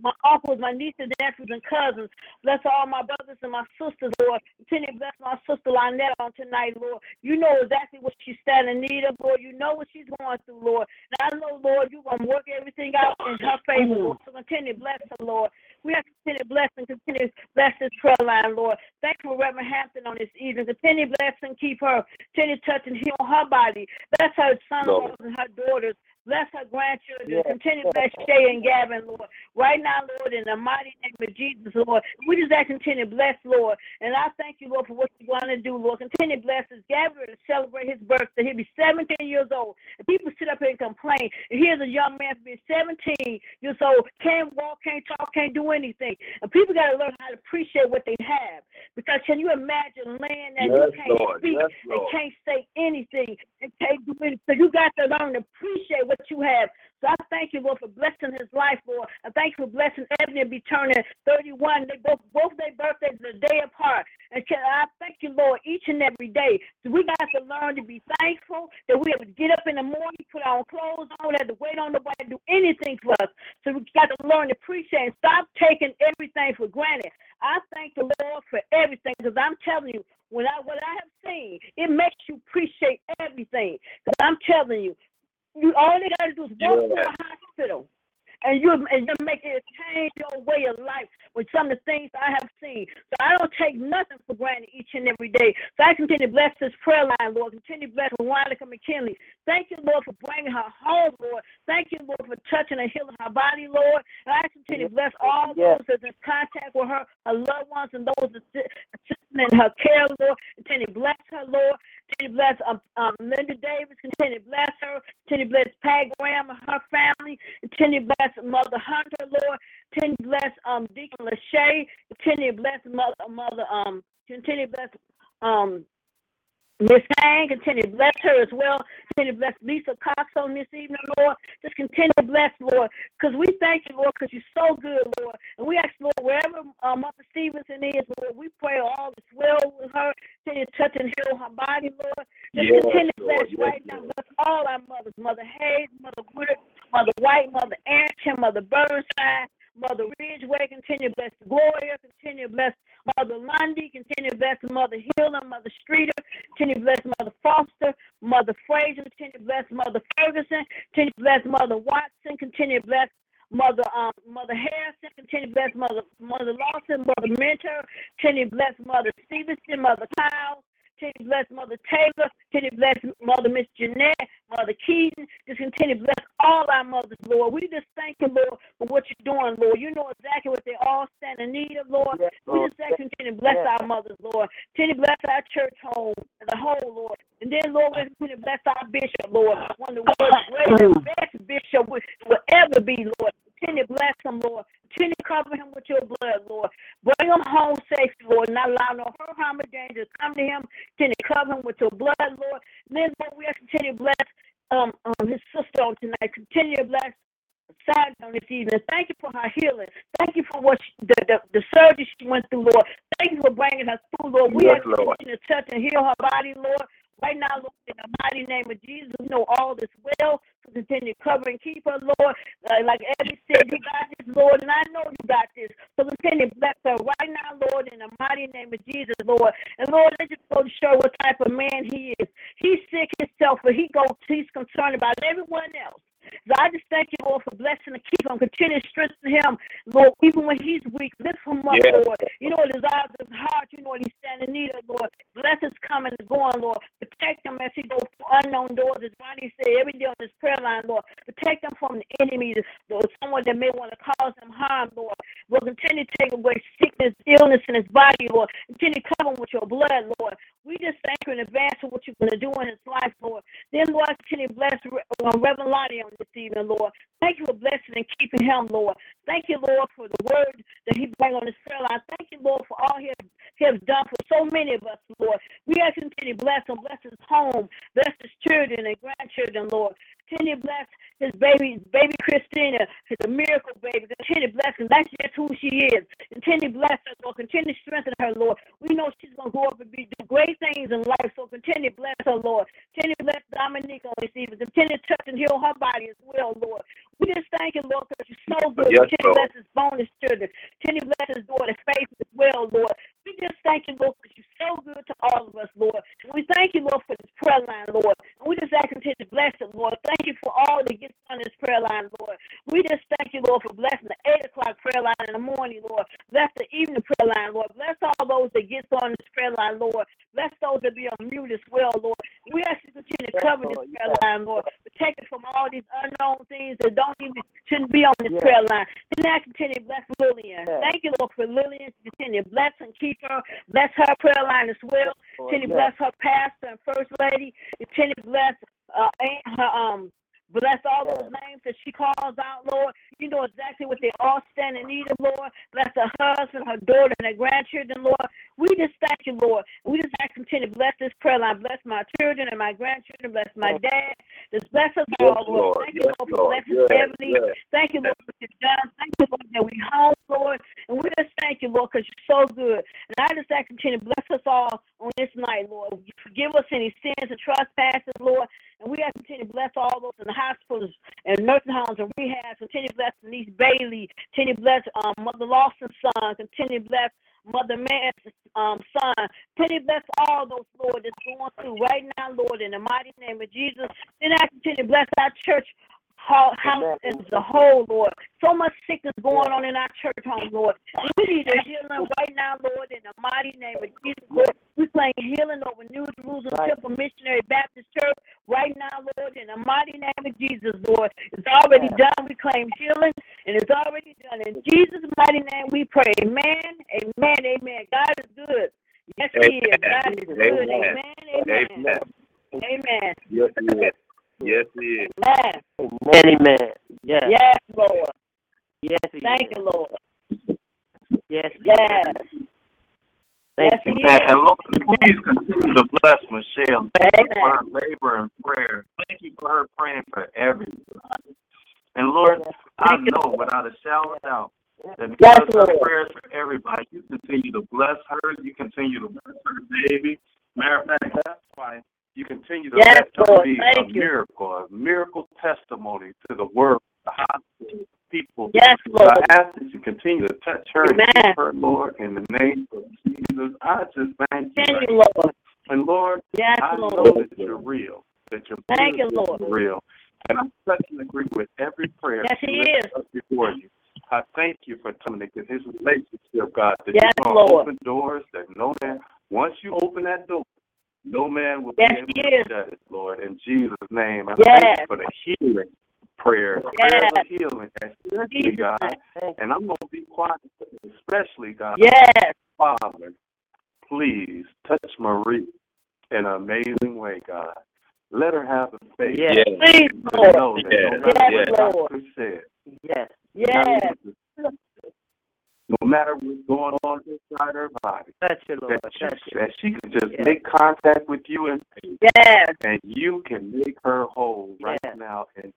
Speaker 1: my uncles, my nieces, nephews, and cousins. Bless all my brothers and my sisters, Lord. Continue to bless my sister Lynette on tonight, Lord. You know exactly what she's standing in need of, Lord. You know what she's going through, Lord. And I know, Lord, you're going to work everything out in her favor, Lord. So continue to bless her, Lord. We have to continue to bless and continue to bless this prayer line, Lord. Thank you for Reverend Hampton on this evening. Continue to bless and keep her. Continue to touch and heal her body. Bless her son-in-laws and her daughters. Bless her grandchildren.
Speaker 2: Yes,
Speaker 1: Continue to bless Shay and Gavin, Lord. Right now, Lord, in the mighty name of Jesus, Lord. We just ask continue to bless, Lord. And I thank you, Lord, for what you're going to do, Lord. Continue to bless us. Gavin to celebrate his birthday. He'll be 17 years old. And people sit up here and complain. And here's a young man being 17 years old, can't walk, can't talk, can't do anything. And people got to learn how to appreciate what they have. Because can you imagine laying that and you can't
Speaker 3: Lord.
Speaker 1: speak
Speaker 3: Yes,
Speaker 1: and
Speaker 3: Lord.
Speaker 1: can't say anything and can't do anything? So you got to learn to appreciate what you have. So I thank you, Lord, for blessing his life, Lord. I thank you for blessing Ebony to be turning 31. They both both their birthdays are a day apart. And can, I thank you, Lord, each and every day. So we got to learn to be thankful that we have to get up in the morning, put our clothes on, have to wait on nobody to do anything for us. So we got to learn to appreciate and stop taking everything for granted. I thank the Lord for everything because I'm telling you, when I what I have seen, it makes you appreciate everything. Because I'm telling you, you all they gotta do is walk through a hospital. And you and you make it change your way of life with some of the things I have seen. So I don't take nothing for granted each and every day. So I continue to bless this prayer line, Lord. Continue to bless Veronica McKinley. Thank you, Lord, for bringing her home, Lord. Thank you, Lord, for touching and healing her body, Lord. And I continue to bless all
Speaker 2: Yes.
Speaker 1: those that's in contact with her, her loved ones, and those assisting in her care, Lord. Continue to bless her, Lord. Continue bless um, um, Linda Davis. Continue bless her. Continue bless Pat Graham and her family. Continue bless Mother Hunter, Lord. Continue bless um, Deacon Lachey. Continue bless Mother, Mother um, continue bless um, Miss Hang, continue to bless her as well. Continue to bless Lisa Cox on this evening, Lord. Just continue to bless, Lord, because we thank you, Lord, because you're so good, Lord. And we ask, Lord, wherever um, Mother Stevenson is, Lord, we pray all is well with her. Continue to touch and heal her body, Lord. Just
Speaker 3: Yes,
Speaker 1: continue to bless
Speaker 3: Yes,
Speaker 1: right now.
Speaker 3: Lord.
Speaker 1: Bless all our mothers, Mother Hayes, Mother Woodard, Mother White, Mother Arrington, Mother Burnside, Mother Ridgeway. Continue to bless Gloria. Continue to bless Mother Lundy. Continue to bless Mother Hiller, Mother Streeter. Continue to bless Mother Foster, Mother Frazier. Continue to bless Mother Ferguson. Continue to bless Mother Watson. Continue to bless Mother um, Mother Harrison. Continue to bless Mother Mother Lawson, Mother Mentor. Continue to bless Mother Stevenson, Mother Kyle. Continue to bless Mother Taylor. Continue to bless Mother Miss Jeanette, Mother Keaton. Just continue to bless all our mothers, Lord. We just thank you, Lord, for what you're doing, Lord. You know exactly what they all stand in need of, Lord.
Speaker 2: Yes,
Speaker 1: We just you continue to bless
Speaker 2: Yes.
Speaker 1: our mothers, Lord. Continue to bless our church home a whole, Lord. And then, Lord, we continue to bless our bishop, Lord. One of the greatest, best bishop will ever be, Lord. Continue to bless him, Lord. Continue to cover him with your blood, Lord. Bring him home safely, Lord. Not allow no hurt, harm, or danger to come to him. Continue to cover him with your blood, Lord. Then, Lord, we continue to bless um, um, his sister on tonight. Continue to bless Sad on this evening. Thank you for her healing. Thank you for what she, the, the the surgery she went through, Lord. Thank you for bringing her through, Lord. We
Speaker 3: Yes,
Speaker 1: you
Speaker 3: Lord.
Speaker 1: to touch and heal her body, Lord. Right now, Lord, in the mighty name of Jesus, we know all is well. So continue to cover and keep her, Lord. Uh, like Eddie said, you got this, Lord, and I know you got this. So continue to bless her right now, Lord, in the mighty name of Jesus, Lord. And Lord, let just go to show what type of man he is. He's sick himself, but he goes, he's concerned about everyone else. So I just thank you, Lord, for blessing and keep him, continue to strengthen him, Lord, even when he's weak. Lift him up,
Speaker 3: Yes.
Speaker 1: Lord. You know what desires of his heart, you know what he's standing in need of, Lord. Blessings coming and going, Lord. Protect him as he goes through unknown doors, as Ronnie said, every day on this prayer line, Lord. Protect him from the enemy, Lord, someone that may want to cause him harm, Lord. Lord, continue to take away sickness, illness in his body, Lord. Continue to cover him with your blood, Lord. We just thank you in advance for what you're going to do in his life, Lord. Then, Lord, continue to bless uh, Reverend Lonnie on this evening, Lord. Thank you for blessing and keeping him, Lord. Thank you, Lord, for the word that he bring on this prayer line. Thank you, Lord, for all he has, he has done for so many of us, Lord. We ask you to continue to bless him, bless his home, bless his children and grandchildren, Lord. Continue to bless his baby, baby Christina, his a miracle baby. Continue to bless him. That's just who she is. Continue to bless her, Lord. Continue to strengthen her, Lord. We know she's gonna go up and be do great things in life. So continue to bless her, Lord. Continue to bless Dominique on this evening. Continue to touch and heal her body as well, Lord. We just thank you, Lord, because you're so good.
Speaker 3: Yes,
Speaker 1: Continue to bless his bonus children. Continue to bless his daughter Faith as well, Lord. We just thank you, Lord, because you're so good to all of us, Lord. And we thank you, Lord, for this prayer line, Lord. And we just ask you to bless it, Lord. Thank you for all that gets on this prayer line, Lord. We just thank you, Lord, for blessing the 8 o'clock prayer line in the morning, Lord. Bless the evening prayer line, Lord. Bless all those that get on this prayer line, Lord. Bless those that be on mute as well, Lord. We ask you to continue to cover this prayer line, Lord. protect us from all these unknown things that don't even shouldn't be on this
Speaker 2: Yes.
Speaker 1: prayer line. Then I continue to bless Lillian.
Speaker 2: Yes.
Speaker 1: Thank you, Lord, for Lillian. Continue to bless and keep her. Bless her prayer line as well. Continue to bless her pastor and first lady. Continue to bless uh, her um Bless all those names that she calls out, Lord. You know exactly what they all stand in need of, Lord. Bless her husband, her daughter, and her grandchildren, Lord. We just thank you, Lord. We just ask continue to bless this prayer line. Bless my children and my grandchildren. Bless my dad. Just bless us
Speaker 3: Yes,
Speaker 1: all, Lord.
Speaker 3: Lord.
Speaker 1: Thank you, Lord, for blessing
Speaker 3: Yes,
Speaker 1: Ebony.
Speaker 3: yes.
Speaker 1: Thank you, Lord, for you've done. Thank you, Lord, that we home, Lord. And we just thank you, Lord, because you're so good. And I just ask you continue to bless us all on this night, Lord. Forgive us any sins and trespasses, Lord. And we ask you to continue to bless all those in the hospitals and nursing homes and rehabs. Continue to bless Denise Bailey. Continue to bless um, Mother Lawson's son. Continue to bless Mother Man's um, son. To bless all those, Lord, that's going through right now, Lord, in the mighty name of Jesus. Then I continue to bless our church house as a whole, Lord. So much sickness going on in our church home, Lord. We need a healing right now, Lord, in the mighty name of Jesus, Lord. We claim healing over New Jerusalem
Speaker 2: Right.
Speaker 1: Temple Missionary Baptist Church right now, Lord, in the mighty name of Jesus, Lord. It's already done. We claim healing, and it's already done. In Jesus' mighty name, we pray. Amen. Amen. Amen. God is good. Yes, He is. God is good.
Speaker 3: Amen.
Speaker 1: Amen. Amen.
Speaker 3: Amen.
Speaker 1: Amen.
Speaker 3: Yes, he is. Yes, he is.
Speaker 1: Amen.
Speaker 2: Amen, amen. Yes.
Speaker 1: Yes, Lord.
Speaker 2: Yes, he
Speaker 1: Thank
Speaker 2: is.
Speaker 1: you, Lord.
Speaker 2: Yes.
Speaker 1: Yes.
Speaker 2: Thank
Speaker 1: Yes,
Speaker 2: you.
Speaker 1: He
Speaker 5: And, Lord, please continue to bless Michelle. Thank you for her labor and prayer. Thank you for her praying for everyone. And Lord, I
Speaker 1: you,
Speaker 5: know
Speaker 1: Lord.
Speaker 5: without a shadow of doubt that
Speaker 1: Yes,
Speaker 5: because of prayers for everybody, you continue to bless her. You continue to bless her baby. Matter of fact, that's why you continue to
Speaker 1: Yes,
Speaker 5: let
Speaker 1: Lord.
Speaker 5: be
Speaker 1: Thank
Speaker 5: a
Speaker 1: you.
Speaker 5: miracle, a miracle testimony to the world, the hospital, people.
Speaker 1: Yes, Lord.
Speaker 5: I ask that you continue to touch her and keep her, Lord, in the name of Jesus. I just thank you.
Speaker 1: Thank
Speaker 5: right
Speaker 1: you, Lord.
Speaker 5: and Lord,
Speaker 1: Yes,
Speaker 5: I know
Speaker 1: Lord.
Speaker 5: that you're real, that you're
Speaker 1: Thank you, Lord.
Speaker 5: real. And I touch and agree with every prayer
Speaker 1: Yes,
Speaker 5: that
Speaker 1: He is.
Speaker 5: before you. I thank you for telling me his relationship, God, that
Speaker 1: Yes,
Speaker 5: you're going to open doors that no man, once you open that door, no man will
Speaker 1: Yes,
Speaker 5: be able to
Speaker 1: is.
Speaker 5: shut it, Lord. In Jesus' name, I
Speaker 1: Yes.
Speaker 5: thank you for the healing prayer, prayers
Speaker 1: Yes.
Speaker 5: of healing, especially,
Speaker 1: Jesus'
Speaker 5: God. And I'm going to be quiet, especially, God.
Speaker 1: Yes.
Speaker 5: Father, please touch Marie in an amazing way, God. Let her have the faith
Speaker 2: Yes.
Speaker 1: Please, Lord.
Speaker 5: know that
Speaker 3: Yes.
Speaker 5: matter
Speaker 1: Yes, Lord.
Speaker 5: said,
Speaker 2: Yes.
Speaker 1: Yes.
Speaker 5: No matter what's going on inside her body,
Speaker 2: Touch you, Lord.
Speaker 5: that,
Speaker 2: Touch
Speaker 5: she,
Speaker 2: you.
Speaker 5: that she can just
Speaker 2: Yes.
Speaker 5: make contact with you and
Speaker 1: Yes.
Speaker 5: and you can make her whole right
Speaker 2: Yes.
Speaker 5: now. And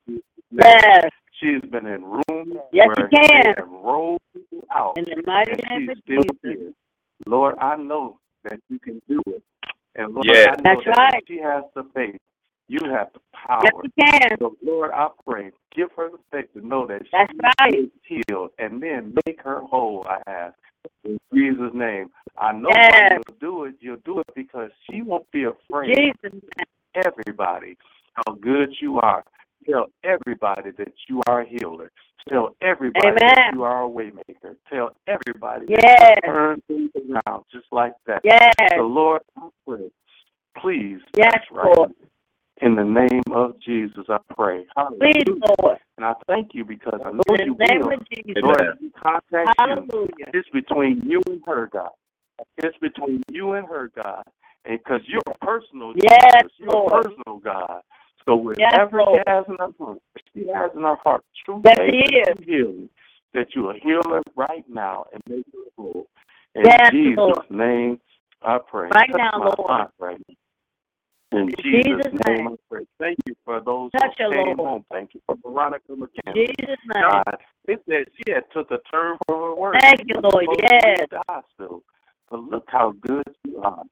Speaker 1: Yes.
Speaker 5: she's been in rooms
Speaker 1: Yes,
Speaker 5: where
Speaker 1: you can.
Speaker 5: they have rolled people out,
Speaker 1: In the mighty
Speaker 5: and
Speaker 1: name
Speaker 5: she's
Speaker 1: of
Speaker 5: still
Speaker 1: Jesus.
Speaker 5: here. Lord, I know that you can do it. And Lord,
Speaker 3: Yes.
Speaker 5: I know
Speaker 1: That's
Speaker 5: that
Speaker 1: right.
Speaker 5: she has the faith, you have the power.
Speaker 1: Yes, you can.
Speaker 5: So Lord, I pray, give her the faith to know that
Speaker 1: That's
Speaker 5: she
Speaker 1: right.
Speaker 5: is healed, and then make her whole. I ask in Jesus' name. I know
Speaker 1: Yes.
Speaker 5: you'll do it. You'll do it because she won't be afraid.
Speaker 1: Jesus.
Speaker 5: Everybody, how good you are. Tell everybody that you are a healer. Tell everybody that you are a waymaker. Tell everybody
Speaker 1: Yes.
Speaker 5: that you turn things around just like that.
Speaker 1: Yes.
Speaker 5: The Lord, I pray, please
Speaker 1: Yes,
Speaker 5: right
Speaker 1: Lord.
Speaker 5: In the name of Jesus, I pray.
Speaker 1: Please,
Speaker 5: Hallelujah.
Speaker 1: Lord.
Speaker 5: And I thank you because I know
Speaker 1: In
Speaker 5: you will.
Speaker 1: Jesus.
Speaker 5: Lord, contact you,
Speaker 1: Hallelujah.
Speaker 5: it's between you and her, God. It's between you and her, God. And because you're a personal
Speaker 1: Yes,
Speaker 5: Jesus, you're
Speaker 1: Lord.
Speaker 5: a personal God. So
Speaker 1: Yes,
Speaker 5: whatever
Speaker 1: Lord.
Speaker 5: she has in her heart, she has in her heart true
Speaker 1: Yes,
Speaker 5: faith
Speaker 1: He
Speaker 5: and true healing, that you will heal her right now and make her whole. In
Speaker 1: Yes,
Speaker 5: Jesus'
Speaker 1: Lord.
Speaker 5: name, I pray.
Speaker 1: Right
Speaker 5: Touch
Speaker 1: now, Lord.
Speaker 5: right now. In Jesus',
Speaker 1: Jesus'
Speaker 5: name. I pray. Thank you for those
Speaker 1: Touch
Speaker 5: who came
Speaker 1: Lord.
Speaker 5: home. Thank you for Veronica McKenna.
Speaker 1: Jesus' name.
Speaker 5: God, it said she had took a turn for her worse.
Speaker 1: Thank you, Lord. Yes.
Speaker 5: leave the hospital. But look how good you are.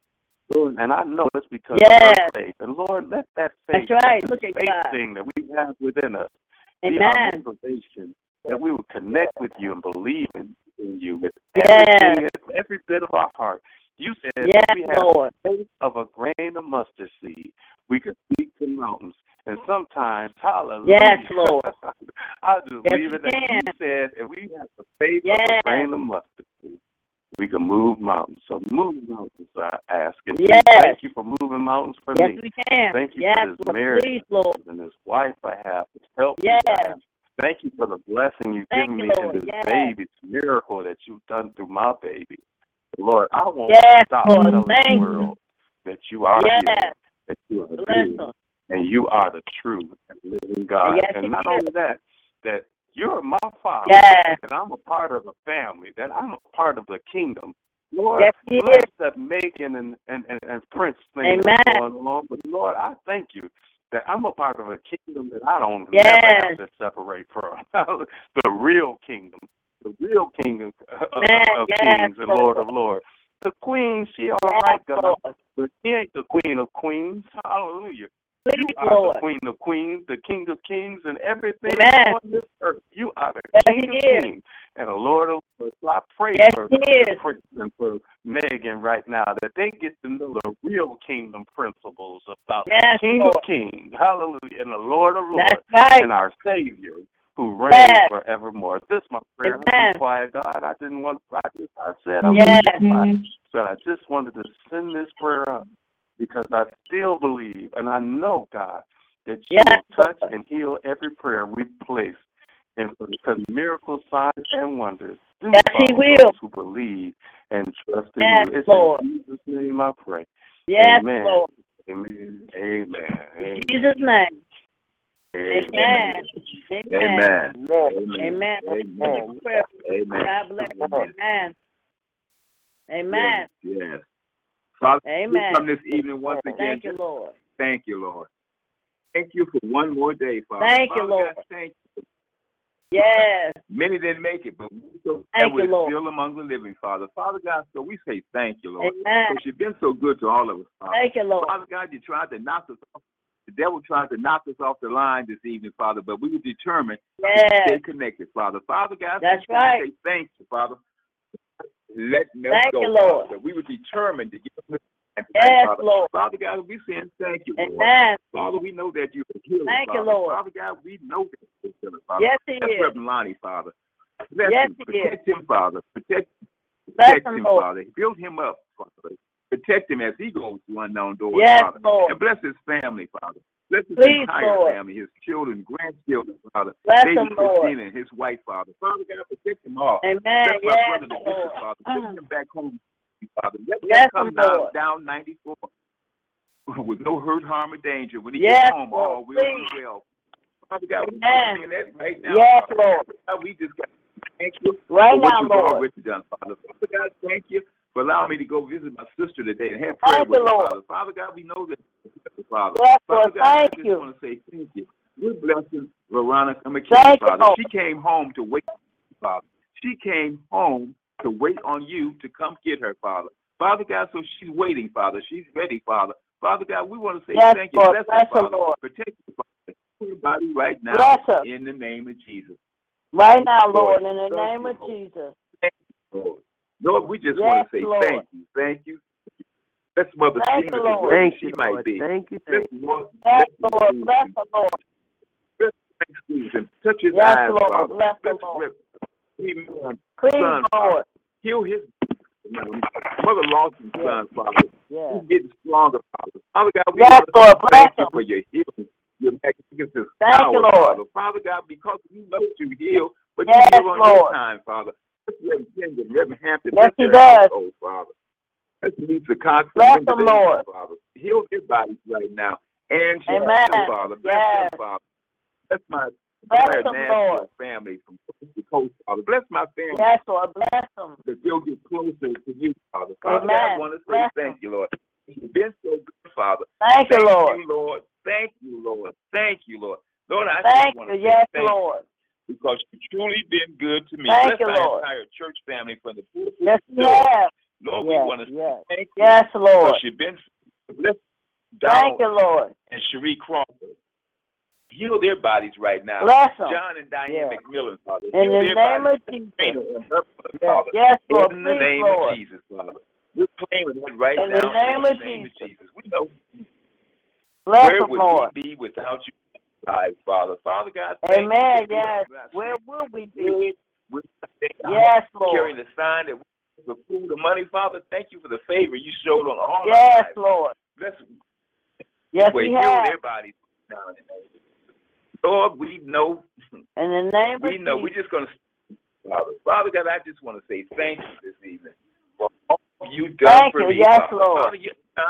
Speaker 5: And I know it's because
Speaker 1: Yes.
Speaker 5: of her faith. And Lord, let that faith,
Speaker 1: That's right.
Speaker 5: that
Speaker 1: Look at
Speaker 5: faith
Speaker 1: God.
Speaker 5: thing that we have within us be our
Speaker 1: Amen.
Speaker 5: motivation, that we will connect with you and believe in, in you with
Speaker 1: Yes.
Speaker 5: everything, every bit of our heart. You said
Speaker 1: Yes,
Speaker 5: we have
Speaker 1: Lord.
Speaker 5: faith of a grain of mustard seed. We could speak to mountains. And sometimes, hallelujah.
Speaker 1: Yes, Lord. *laughs*
Speaker 5: I just
Speaker 1: Yes,
Speaker 5: believe
Speaker 1: you
Speaker 5: it that
Speaker 1: can.
Speaker 5: you said if we have the faith of
Speaker 1: Yes.
Speaker 5: a grain of mustard seed, we can move mountains. So move mountains. I ask it.
Speaker 1: Yes.
Speaker 5: Thank you for moving mountains for
Speaker 1: Yes,
Speaker 5: me.
Speaker 1: we can.
Speaker 5: Thank you
Speaker 1: yes,
Speaker 5: for this
Speaker 1: Lord.
Speaker 5: marriage
Speaker 1: Please, Lord.
Speaker 5: and this wife I have, this help
Speaker 1: Yes.
Speaker 5: I have. Thank you for the blessing you've
Speaker 1: Thank
Speaker 5: given
Speaker 1: you,
Speaker 5: me
Speaker 1: Lord.
Speaker 5: in this
Speaker 1: Yes.
Speaker 5: baby, this miracle that you've done through my baby. Lord, I won't
Speaker 1: Yes,
Speaker 5: stop
Speaker 1: Lord.
Speaker 5: telling
Speaker 1: Thank
Speaker 5: the
Speaker 1: you.
Speaker 5: world that you are
Speaker 1: Yes.
Speaker 5: here, that you are
Speaker 1: Bless
Speaker 5: good,
Speaker 1: them.
Speaker 5: and you are the true and living God.
Speaker 1: Yes,
Speaker 5: and not only that, that you're my father,
Speaker 1: Yes.
Speaker 5: that I'm a part of a family, that I'm a part of the kingdom. Lord,
Speaker 1: Yes, He
Speaker 5: bless
Speaker 1: is.
Speaker 5: that Meghan and, and, and, and Prince thing that's
Speaker 1: Amen.
Speaker 5: going on. But Lord, I thank you that I'm a part of a kingdom that I don't
Speaker 1: Yes.
Speaker 5: have to separate from. *laughs* the real kingdom. The real kingdom of,
Speaker 1: Amen.
Speaker 5: of
Speaker 1: Yes,
Speaker 5: kings and Lord of lords. The queen, she all
Speaker 1: Yes,
Speaker 5: right, God.
Speaker 1: Lord.
Speaker 5: But she ain't the queen of queens. Hallelujah.
Speaker 1: Please,
Speaker 5: You are
Speaker 1: Lord.
Speaker 5: the queen of queens, the king of kings, and everything
Speaker 1: Amen.
Speaker 5: on this earth. You are the
Speaker 1: Yes,
Speaker 5: king
Speaker 1: He
Speaker 5: of
Speaker 1: is.
Speaker 5: kings and the Lord of lords. So I pray
Speaker 1: Yes,
Speaker 5: for
Speaker 1: He is.
Speaker 5: Prince and for Meghan right now that they get to know the real kingdom principles about the
Speaker 1: Yes,
Speaker 5: King
Speaker 1: Lord.
Speaker 5: of kings, hallelujah, and the Lord of lords,
Speaker 1: right.
Speaker 5: and our Savior who reigns
Speaker 1: Yes.
Speaker 5: forevermore. This is my prayer.
Speaker 1: Amen.
Speaker 5: quiet, God. I didn't want to practice. I said I'm
Speaker 1: Yes.
Speaker 5: gonna be quiet. So I just wanted to send this prayer up because I still believe and I know, God, that you
Speaker 1: Yes,
Speaker 5: will touch and heal every prayer we place. And because miracles, signs, and wonders do
Speaker 1: Yes, He will.
Speaker 5: who believe and trust in
Speaker 1: Yes,
Speaker 5: you. It's
Speaker 1: Lord.
Speaker 5: in Jesus' name I pray.
Speaker 1: Yes,
Speaker 5: Amen.
Speaker 1: Lord.
Speaker 5: Amen. Amen.
Speaker 1: In
Speaker 5: Amen.
Speaker 1: Jesus' name.
Speaker 5: Amen.
Speaker 1: Amen.
Speaker 5: Amen.
Speaker 1: Amen.
Speaker 5: Amen.
Speaker 1: Prayer.
Speaker 3: Amen.
Speaker 1: God bless. Amen. Amen.
Speaker 3: Yes. yes. Father,
Speaker 1: Amen.
Speaker 3: we come this evening once again.
Speaker 1: Thank you, Lord.
Speaker 3: Thank you, Lord. Thank you for one more day, Father.
Speaker 1: Thank you, Lord.
Speaker 3: God, thank you.
Speaker 1: Yes.
Speaker 3: Many didn't make it, but we so
Speaker 1: Thank
Speaker 3: we're
Speaker 1: you, Lord.
Speaker 3: still among the living, Father. Father God, so we say thank you, Lord.
Speaker 1: Amen.
Speaker 3: Because you've been so good to all of us, Father.
Speaker 1: Thank you, Lord.
Speaker 3: Father God, you tried to knock us off. The devil tried to knock us off the line this evening, Father, but we were determined to stay connected, Father. Father God,
Speaker 1: That's right.
Speaker 3: say thank you, Father. Letting us
Speaker 1: Thank
Speaker 3: go,
Speaker 1: you, Lord.
Speaker 3: Father. We were determined to get this
Speaker 1: Yes,
Speaker 3: Father.
Speaker 1: Lord.
Speaker 3: Father God, we saying thank you, Lord.
Speaker 1: Amen.
Speaker 3: Father, we know that you're a healer,
Speaker 1: Thank you, Lord.
Speaker 3: Father God, we know that you're a healer, Father.
Speaker 1: Yes, He
Speaker 3: That's
Speaker 1: is.
Speaker 3: Reverend Lonnie, Father. Bless
Speaker 1: Yes,
Speaker 3: him. Protect him, Father. Protect, protect
Speaker 1: him,
Speaker 3: him,
Speaker 1: Lord.
Speaker 3: Father. Build him up, Father. Protect him as he goes to unknown doors,
Speaker 1: Yes,
Speaker 3: Father.
Speaker 1: Lord.
Speaker 3: And bless his family, Father. Bless his
Speaker 1: Please,
Speaker 3: entire
Speaker 1: Lord.
Speaker 3: family, his children, grandchildren, Father.
Speaker 1: Bless
Speaker 3: Baby
Speaker 1: him, Lord.
Speaker 3: Christina and his wife, Father. Father God, protect them all.
Speaker 1: Amen.
Speaker 3: Bless my
Speaker 1: Yes,
Speaker 3: brother, the bishop. Father. Send mm. him back home, Father. Let
Speaker 1: Bless
Speaker 3: him come down, down 94 with no hurt, harm, or danger. When he
Speaker 1: Yes,
Speaker 3: gets home,
Speaker 1: Lord.
Speaker 3: all will be well. Father God,
Speaker 1: Amen.
Speaker 3: saying that right now.
Speaker 1: Yes,
Speaker 3: Father.
Speaker 1: Lord.
Speaker 3: We just got to thank you
Speaker 1: Right
Speaker 3: for what
Speaker 1: now,
Speaker 3: you've
Speaker 1: Lord.
Speaker 3: already done, Father. Father God, thank you for allowing me to go visit my sister today and have prayer
Speaker 1: Thank
Speaker 3: with
Speaker 1: you, Lord.
Speaker 3: Father. Father God, we know that, Father.
Speaker 1: Yes,
Speaker 3: Father
Speaker 1: Lord.
Speaker 3: God, I
Speaker 1: Thank
Speaker 3: just
Speaker 1: you.
Speaker 3: want to say thank you. We're blessing Veronica McKinney,
Speaker 1: Thank you,
Speaker 3: Father.
Speaker 1: Lord.
Speaker 3: She came home to wait, Father. She came home to wait on you to come get her, Father. Father God, so she's waiting, Father. She's ready, Father. Father God, we want to say
Speaker 1: Yes,
Speaker 3: thank you.
Speaker 1: Lord.
Speaker 3: Bless her,
Speaker 1: Bless her,
Speaker 3: Father.
Speaker 1: Lord.
Speaker 3: Protect her, Father. Everybody right now
Speaker 1: Bless her.
Speaker 3: in the name of Jesus.
Speaker 1: Right now,
Speaker 3: Lord,
Speaker 1: Lord, in the
Speaker 3: thank
Speaker 1: name
Speaker 3: you,
Speaker 1: of. Jesus.
Speaker 3: Lord. Lord, we just
Speaker 1: Yes,
Speaker 3: want to say
Speaker 1: Lord.
Speaker 3: thank you, thank you. Bless Mother
Speaker 1: Thank
Speaker 3: Stevens
Speaker 1: you, Lord.
Speaker 3: wherever
Speaker 6: Thank
Speaker 3: she
Speaker 6: you,
Speaker 3: might
Speaker 6: Lord.
Speaker 3: be.
Speaker 6: Thank you.
Speaker 3: Bless
Speaker 6: Thank you.
Speaker 3: Lord,
Speaker 1: Yes,
Speaker 3: bless
Speaker 1: Lord.
Speaker 3: Stevens.
Speaker 1: Bless the Lord.
Speaker 3: Bless Frank Stevens. Touch his
Speaker 1: Yes,
Speaker 3: eyes,
Speaker 1: Lord.
Speaker 3: Father.
Speaker 1: Bless the
Speaker 3: Bless
Speaker 1: Lord.
Speaker 3: Rip. Amen.
Speaker 1: Please,
Speaker 3: Son,
Speaker 1: Lord.
Speaker 3: Heal his Mother Lawson's
Speaker 1: Yes.
Speaker 3: son, Father.
Speaker 1: Yes.
Speaker 3: He's getting stronger, Father. Father God, we
Speaker 1: Yes,
Speaker 3: want to
Speaker 1: Lord.
Speaker 3: say thank
Speaker 1: Bless
Speaker 3: you
Speaker 1: him.
Speaker 3: for your healing, your magnificent
Speaker 1: Thank
Speaker 3: power,
Speaker 1: you, Lord.
Speaker 3: Father. Father God, because you know to heal, but
Speaker 1: Yes,
Speaker 3: you heal on
Speaker 1: Lord.
Speaker 3: your time, Father. Reverend Hampton,
Speaker 1: Yes, he does.
Speaker 3: household, Father. Let's meet the Cox
Speaker 1: Bless them, Lord.
Speaker 3: Father. Heal their bodies right now. And
Speaker 1: Amen.
Speaker 3: Father. Bless
Speaker 1: Yes.
Speaker 3: them, Father. Bless my
Speaker 1: Bless them, Lord.
Speaker 3: family from coast to coast, Father. Bless my family
Speaker 1: Yes, Lord. Bless them.
Speaker 3: that they'll get closer to you, Father. Father, God, I want to say
Speaker 1: Bless
Speaker 3: thank you, Lord. You've been so good, Father.
Speaker 1: Thank you, Lord.
Speaker 3: you, Lord. Thank you, Lord. Thank you, Lord. Lord, I
Speaker 1: Thank
Speaker 3: just want
Speaker 1: you.
Speaker 3: to say
Speaker 1: Yes,
Speaker 3: thank
Speaker 1: Lord.
Speaker 3: you because you've truly been good to me.
Speaker 1: Thank
Speaker 3: Bless
Speaker 1: you,
Speaker 3: my
Speaker 1: Lord.
Speaker 3: entire church family from the pulpit
Speaker 1: Yes,
Speaker 3: to
Speaker 1: you
Speaker 3: the door.
Speaker 1: have.
Speaker 3: Lord, we
Speaker 1: Yes,
Speaker 3: want to
Speaker 1: yes.
Speaker 3: thank you
Speaker 1: Yes, Lord.
Speaker 3: because you've been bless Donald
Speaker 1: Thank you, Lord.
Speaker 3: and Cherie Crawford. Heal their bodies right now.
Speaker 1: Bless them.
Speaker 3: John and Diane
Speaker 1: Yeah.
Speaker 3: McMillan, Father.
Speaker 1: In
Speaker 3: Heal
Speaker 1: the
Speaker 3: their
Speaker 1: name
Speaker 3: bodies.
Speaker 1: of Jesus.
Speaker 3: Train her and her
Speaker 1: Yes,
Speaker 3: Father.
Speaker 1: yes Lord.
Speaker 3: In the
Speaker 1: Please,
Speaker 3: name
Speaker 1: Lord.
Speaker 3: of Jesus, Father. We're claiming that right
Speaker 1: In the
Speaker 3: now
Speaker 1: name
Speaker 3: in the
Speaker 1: of
Speaker 3: name of Jesus. We know
Speaker 1: Bless
Speaker 3: where
Speaker 1: them,
Speaker 3: would
Speaker 1: Lord.
Speaker 3: we be without you, lives, Father? Father God,
Speaker 1: Amen. Yes. Where will we be?
Speaker 3: We're
Speaker 1: Yes,
Speaker 3: carrying the sign that for food or money, Father. Thank you for the favor you showed on all
Speaker 1: Yes. Lord.
Speaker 3: Bless
Speaker 1: Yes, we have.
Speaker 3: everybody now in the name of Jesus. Lord, we know,
Speaker 1: In the name
Speaker 3: we know. We're just gonna, Father, Father God, I just want to say thank you this evening for all you done
Speaker 1: Thank
Speaker 3: for
Speaker 1: you.
Speaker 3: me,
Speaker 1: Yes,
Speaker 3: Father.
Speaker 1: Lord.
Speaker 3: Father, you, uh,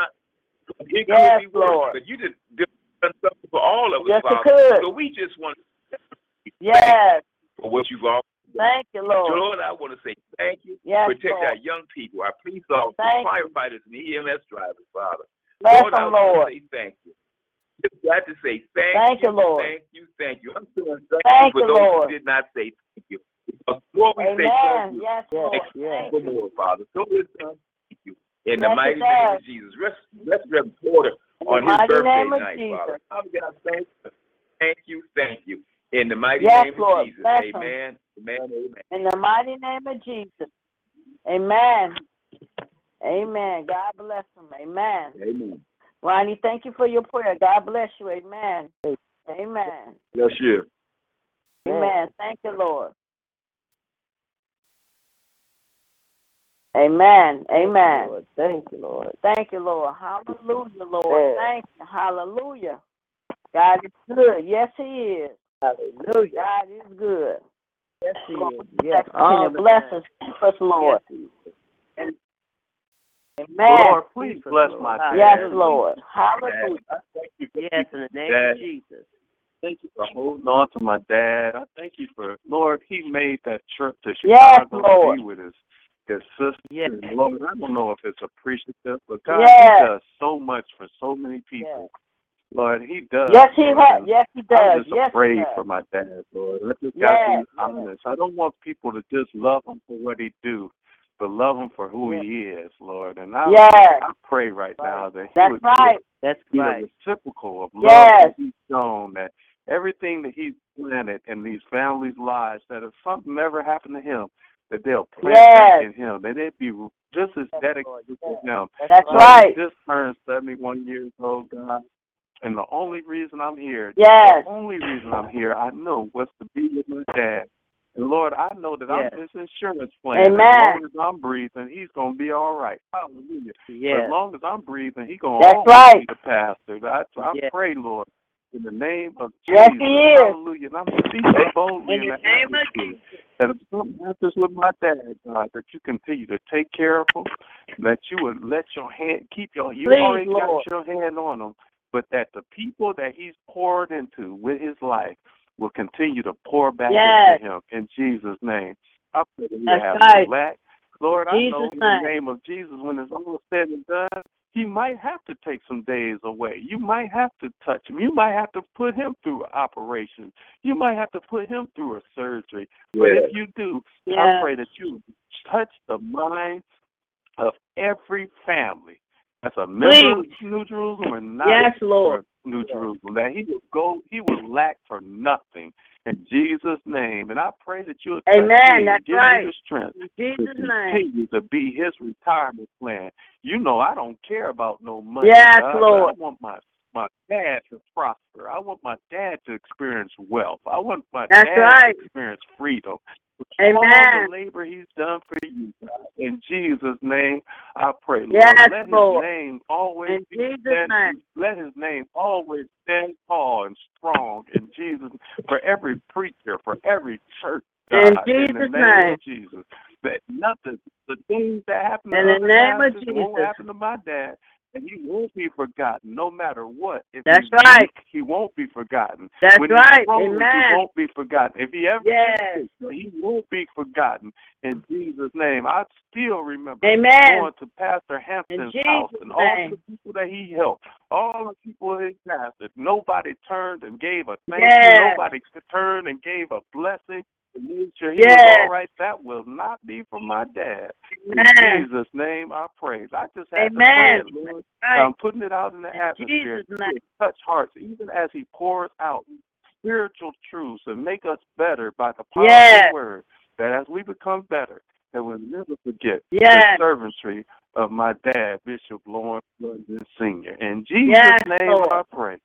Speaker 1: Yes,
Speaker 3: be worse,
Speaker 1: Lord.
Speaker 3: but you just done something for all of us,
Speaker 1: Yes, it
Speaker 3: Father.
Speaker 1: could.
Speaker 3: So we just want to
Speaker 1: Yes.
Speaker 3: for what you've done.
Speaker 1: Thank you, Lord.
Speaker 3: Lord, I want to say thank you.
Speaker 1: Yes,
Speaker 3: Protect our young people, our police officers,
Speaker 1: Thank
Speaker 3: firefighters, and EMS drivers, Father.
Speaker 1: Bless
Speaker 3: Lord, I
Speaker 1: them,
Speaker 3: want
Speaker 1: Lord.
Speaker 3: to say thank you. Just got to say thank,
Speaker 1: Thank you, Lord.
Speaker 3: Thank you, thank you. I'm feeling thank,
Speaker 1: Thank
Speaker 3: you for
Speaker 1: you,
Speaker 3: those
Speaker 1: Lord.
Speaker 3: who did not say thank you. The more we say thank you,
Speaker 1: Yes, Lord.
Speaker 3: yes,
Speaker 1: Thank you.
Speaker 3: more, Father. So done. Thank you. In the
Speaker 1: Yes, it
Speaker 3: mighty name of Jesus. Rest, rest Reverend Porter
Speaker 1: In the
Speaker 3: on his
Speaker 1: mighty
Speaker 3: birthday
Speaker 1: name of
Speaker 3: night,
Speaker 1: Jesus.
Speaker 3: Father. Father God, thank you. Thank you, thank you. In the mighty
Speaker 1: Yes,
Speaker 3: name
Speaker 1: Lord.
Speaker 3: of Jesus. Amen. Amen. Amen.
Speaker 1: In the mighty name of Jesus. Amen. Amen. God bless him. Amen.
Speaker 3: Amen.
Speaker 1: Ronnie, thank you for your prayer. God bless you. Amen. Amen.
Speaker 3: Bless you.
Speaker 1: Amen. Thank you, Lord. Amen. Amen.
Speaker 6: Thank you, Lord.
Speaker 1: Thank you, Lord. Hallelujah, Lord.
Speaker 6: Yes.
Speaker 1: Thank you. Hallelujah. God is good. Yes, He is.
Speaker 6: Hallelujah.
Speaker 1: God is good.
Speaker 6: Yes, He is. Yes.
Speaker 1: ask you
Speaker 6: All the
Speaker 1: bless us. Keep us, Lord.
Speaker 6: Yes, He is.
Speaker 1: Amen.
Speaker 5: Lord, please
Speaker 6: Keep us,
Speaker 5: bless
Speaker 6: Lord.
Speaker 5: my dad.
Speaker 1: Yes, Lord. Hallelujah.
Speaker 5: I thank you for
Speaker 6: Yes, in the name
Speaker 5: Dad.
Speaker 6: of Jesus.
Speaker 5: Thank you for holding on to my dad. I thank you for Lord. He made that trip to
Speaker 1: Yes,
Speaker 5: Chicago
Speaker 1: Lord.
Speaker 5: to be with his his sister.
Speaker 6: Yes.
Speaker 5: Lord, I don't know if it's appreciative, but God,
Speaker 1: Yes.
Speaker 5: He does so much for so many people. Lord, He does.
Speaker 1: Yes, He has. Yes, He does.
Speaker 5: I'm just
Speaker 1: Yes,
Speaker 5: afraid for my dad, Lord. Got to
Speaker 1: Yes.
Speaker 5: be honest. I don't want people to just love him for what he do, but love him for who
Speaker 1: Yes.
Speaker 5: he is, Lord. And I,
Speaker 1: Yes.
Speaker 5: I pray right now that he
Speaker 1: That's
Speaker 5: would
Speaker 1: right.
Speaker 6: That's
Speaker 5: be
Speaker 6: right.
Speaker 5: the reciprocal of love
Speaker 1: Yes.
Speaker 5: that he's shown, that everything that he's planted in these families' lives, that if something ever happened to him, that they'll plant
Speaker 1: Yes.
Speaker 5: in him, that they'd be just as dedicated to him.
Speaker 1: That's
Speaker 5: Lord,
Speaker 1: right.
Speaker 5: He just turned 71 years old, God. And the only reason I'm here,
Speaker 1: Yes.
Speaker 5: the only reason I'm here, I know, was to be with my dad. And Lord, I know that
Speaker 6: Yes.
Speaker 5: I'm his insurance plan.
Speaker 1: Amen.
Speaker 5: As long as I'm breathing, he's gonna be all right. Hallelujah.
Speaker 6: Yes.
Speaker 5: as long as I'm breathing, he's gonna
Speaker 1: That's
Speaker 5: always
Speaker 1: right.
Speaker 5: be the pastor. That's I
Speaker 6: Yes.
Speaker 5: pray, Lord, in the name of
Speaker 1: Yes,
Speaker 5: Jesus.
Speaker 1: he is.
Speaker 5: Hallelujah. And I'm speaking boldly
Speaker 1: In
Speaker 5: in
Speaker 1: the
Speaker 5: the
Speaker 1: name of Jesus.
Speaker 5: that if something happens with my dad, God, that you continue to take care of him, that you would let your hand keep your you
Speaker 1: Please,
Speaker 5: already
Speaker 1: Lord.
Speaker 5: got your hand on him, but that the people that he's poured into with his life will continue to pour back
Speaker 1: Yes.
Speaker 5: into him in Jesus' name. I pray that he
Speaker 1: That's
Speaker 5: have
Speaker 1: right.
Speaker 5: no lack. Lord, I know in the
Speaker 1: name.
Speaker 5: name of Jesus, when it's all said and done, he might have to take some days away. You might have to touch him. You might have to put him through an operation. You might have to put him through a surgery. But if you do, I pray that you touch the mind of every family that's a member
Speaker 1: Please.
Speaker 5: of New Jerusalem or not
Speaker 1: Yes,
Speaker 5: for
Speaker 1: Lord.
Speaker 5: New Jerusalem, that he will go, he will lack for nothing in Jesus' name. And I pray that you'll
Speaker 1: Amen. That's
Speaker 5: give
Speaker 1: right.
Speaker 5: the strength
Speaker 1: In
Speaker 5: to
Speaker 1: Jesus' name.
Speaker 5: continue to be his retirement plan. You know, I don't care about no money.
Speaker 1: Yes,
Speaker 5: God,
Speaker 1: Lord.
Speaker 5: I want my my dad to prosper. I want my dad to experience wealth. I want my
Speaker 1: That's
Speaker 5: dad
Speaker 1: right.
Speaker 5: to experience freedom.
Speaker 1: Amen.
Speaker 5: All the labor he's done for you, God. In Jesus' name, I pray, Lord.
Speaker 1: Yes,
Speaker 5: let his
Speaker 1: Lord.
Speaker 5: name always
Speaker 1: In
Speaker 5: be
Speaker 1: Jesus'
Speaker 5: stand,
Speaker 1: name.
Speaker 5: let his name always stand tall and strong in Jesus for every preacher, for every church.
Speaker 1: In
Speaker 5: God, in the
Speaker 1: Jesus'
Speaker 5: name,
Speaker 1: name.
Speaker 5: of Jesus. That nothing, the things that happen to
Speaker 1: In the
Speaker 5: other
Speaker 1: name of
Speaker 5: pastors won't
Speaker 1: Jesus.
Speaker 5: happen to my dad. And he won't be forgotten no matter what. If
Speaker 1: That's
Speaker 5: he's
Speaker 1: right.
Speaker 5: he won't be forgotten.
Speaker 1: That's
Speaker 5: when
Speaker 1: right.
Speaker 5: He grows,
Speaker 1: Amen.
Speaker 5: He won't be forgotten. If he ever
Speaker 1: Yes.
Speaker 5: he won't be forgotten in Jesus' name. I still remember
Speaker 1: Amen.
Speaker 5: going to Pastor Hampton's house and all
Speaker 1: name.
Speaker 5: the people that he helped, all the people he pastored. Nobody turned and gave a thank
Speaker 1: Yes.
Speaker 5: you. Nobody turned and gave a blessing sure he
Speaker 1: Yes.
Speaker 5: all right. That will not be from my dad.
Speaker 1: Amen.
Speaker 5: In Jesus' name, I pray. I just have
Speaker 1: Amen.
Speaker 5: to pray it, Lord.
Speaker 1: Right.
Speaker 5: I'm putting it out in the
Speaker 1: In
Speaker 5: atmosphere.
Speaker 1: Jesus'
Speaker 5: to touch hearts, even as He pours out spiritual truths and make us better by the power of
Speaker 1: Yes.
Speaker 5: the Word. That as we become better, that we'll never forget
Speaker 1: Yes.
Speaker 5: the servantry of my dad, Bishop Lawrence London Sr. In Jesus'
Speaker 1: Yes,
Speaker 5: name,
Speaker 1: Lord.
Speaker 5: I pray.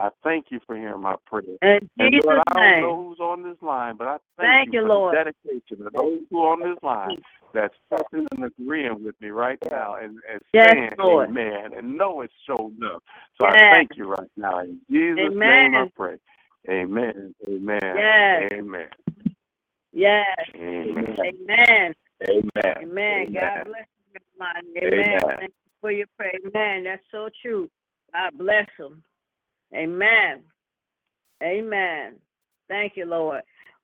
Speaker 5: I thank you for hearing my prayer. And
Speaker 1: Jesus'
Speaker 5: Lord, I don't
Speaker 1: name.
Speaker 5: know who's on this line, but I thank,
Speaker 1: Thank you,
Speaker 5: for
Speaker 1: Lord.
Speaker 5: the dedication of those who are on this line that's touching and agreeing with me right now and, and
Speaker 1: Yes,
Speaker 5: saying
Speaker 1: Lord.
Speaker 5: amen and know it's showed up. So
Speaker 1: Yes.
Speaker 5: I thank you right now. In Jesus' name I pray. Amen. Amen.
Speaker 1: Yes.
Speaker 5: Amen.
Speaker 1: Yes.
Speaker 5: Amen.
Speaker 1: Amen.
Speaker 5: Amen.
Speaker 1: Amen. God bless you. Amen.
Speaker 5: Amen.
Speaker 1: Thank you for your prayer. Amen. That's so true. God bless them. Amen. Amen. Thank you, Lord.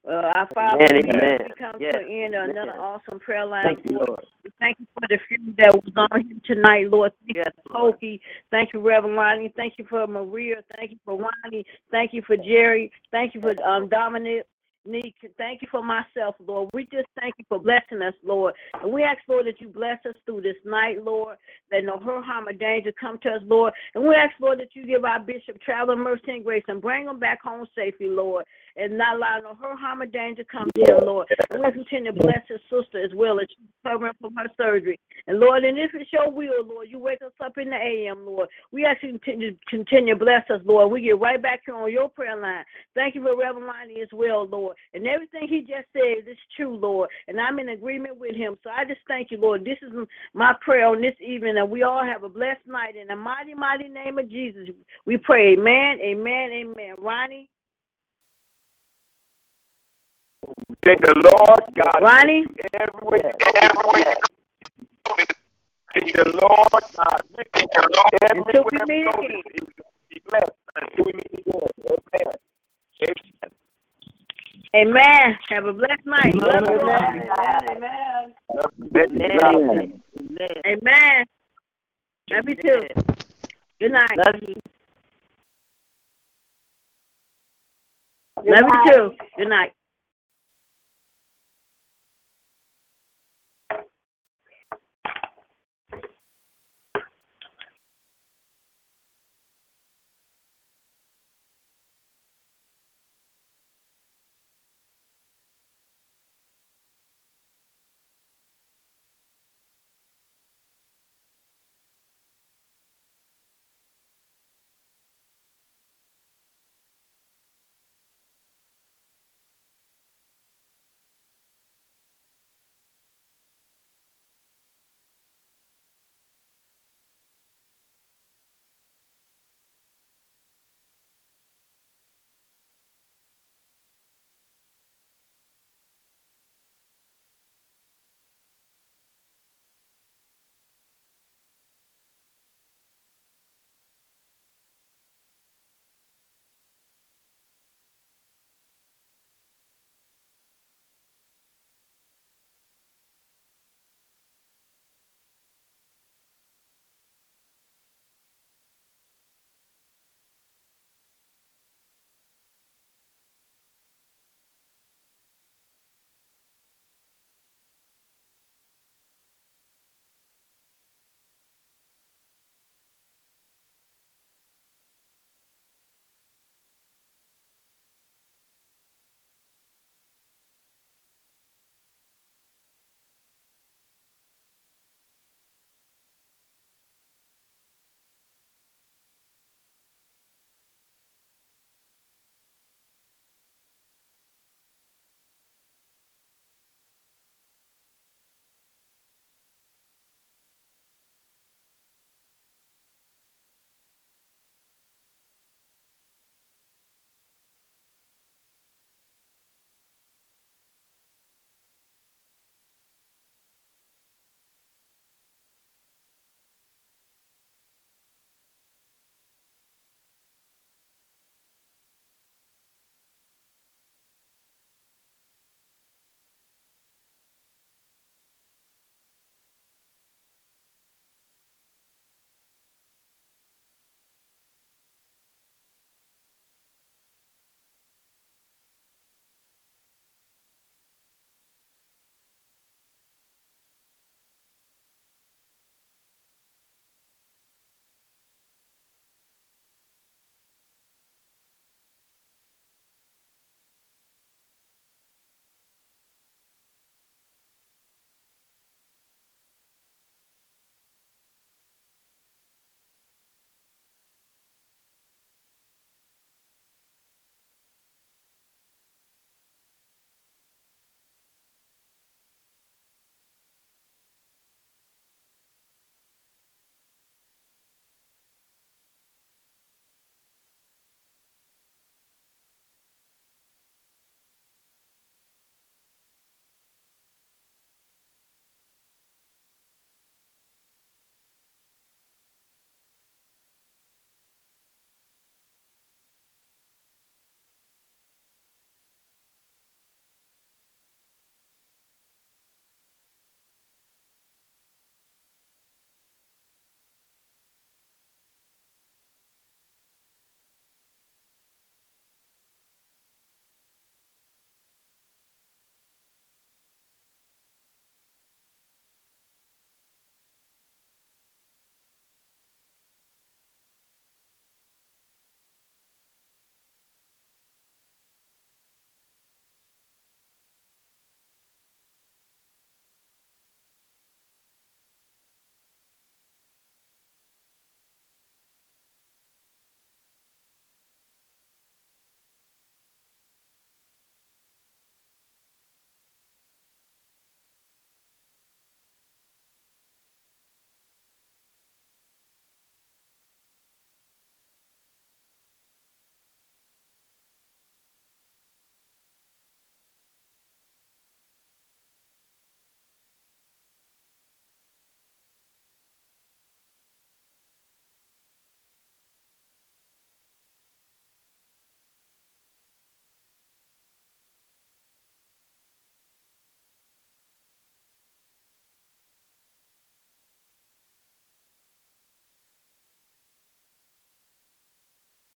Speaker 1: Uh, our Father,
Speaker 6: Amen,
Speaker 1: we-
Speaker 6: amen.
Speaker 1: we come
Speaker 6: Yes,
Speaker 1: to the end of another awesome prayer line.
Speaker 6: Thank you, Lord.
Speaker 1: We Thank you for the few that was on here tonight, Lord. Thank
Speaker 6: Yes,
Speaker 1: you. Pokey. Thank you, Reverend Ronnie. Thank you for Maria. Thank you for Ronnie. Thank you for Jerry. Thank you for um, Dominic. Nick, thank you for myself, Lord. We just thank you for blessing us, Lord. And we ask, Lord, that you bless us through this night, Lord, that no harm, or danger come to us, Lord. And we ask, Lord, that you give our bishop traveling mercy and grace and bring him back home safely, Lord, and not allow no harm, or danger come to him, Lord. And we continue to bless his sister as well as she's covering from her surgery. And Lord, and if it's your will, Lord, you wake us up in the AM, Lord. We ask you to continue to bless us, Lord. We get right back here on your prayer line. Thank you for Reverend Lonnie as well, Lord. And everything he just said is true, Lord. And I'm in agreement with him. So I just thank you, Lord. This is my prayer on this evening. And we all have a blessed night. In the mighty, mighty name of Jesus, we pray. Amen, amen, amen. Ronnie?
Speaker 3: Thank the Lord God.
Speaker 1: Ronnie?
Speaker 3: Everywhere you go, everywhere you. Thank the Lord God.
Speaker 1: Until we
Speaker 3: Everywhere
Speaker 1: meet
Speaker 3: you go,
Speaker 1: again.
Speaker 3: Be blessed. Until we meet again. Amen. Amen.
Speaker 1: Amen. Have a blessed night. Love you.
Speaker 2: Amen.
Speaker 6: Amen. Amen.
Speaker 1: Amen. Love you too. Good night.
Speaker 6: Love you.
Speaker 1: Love you too. Good night.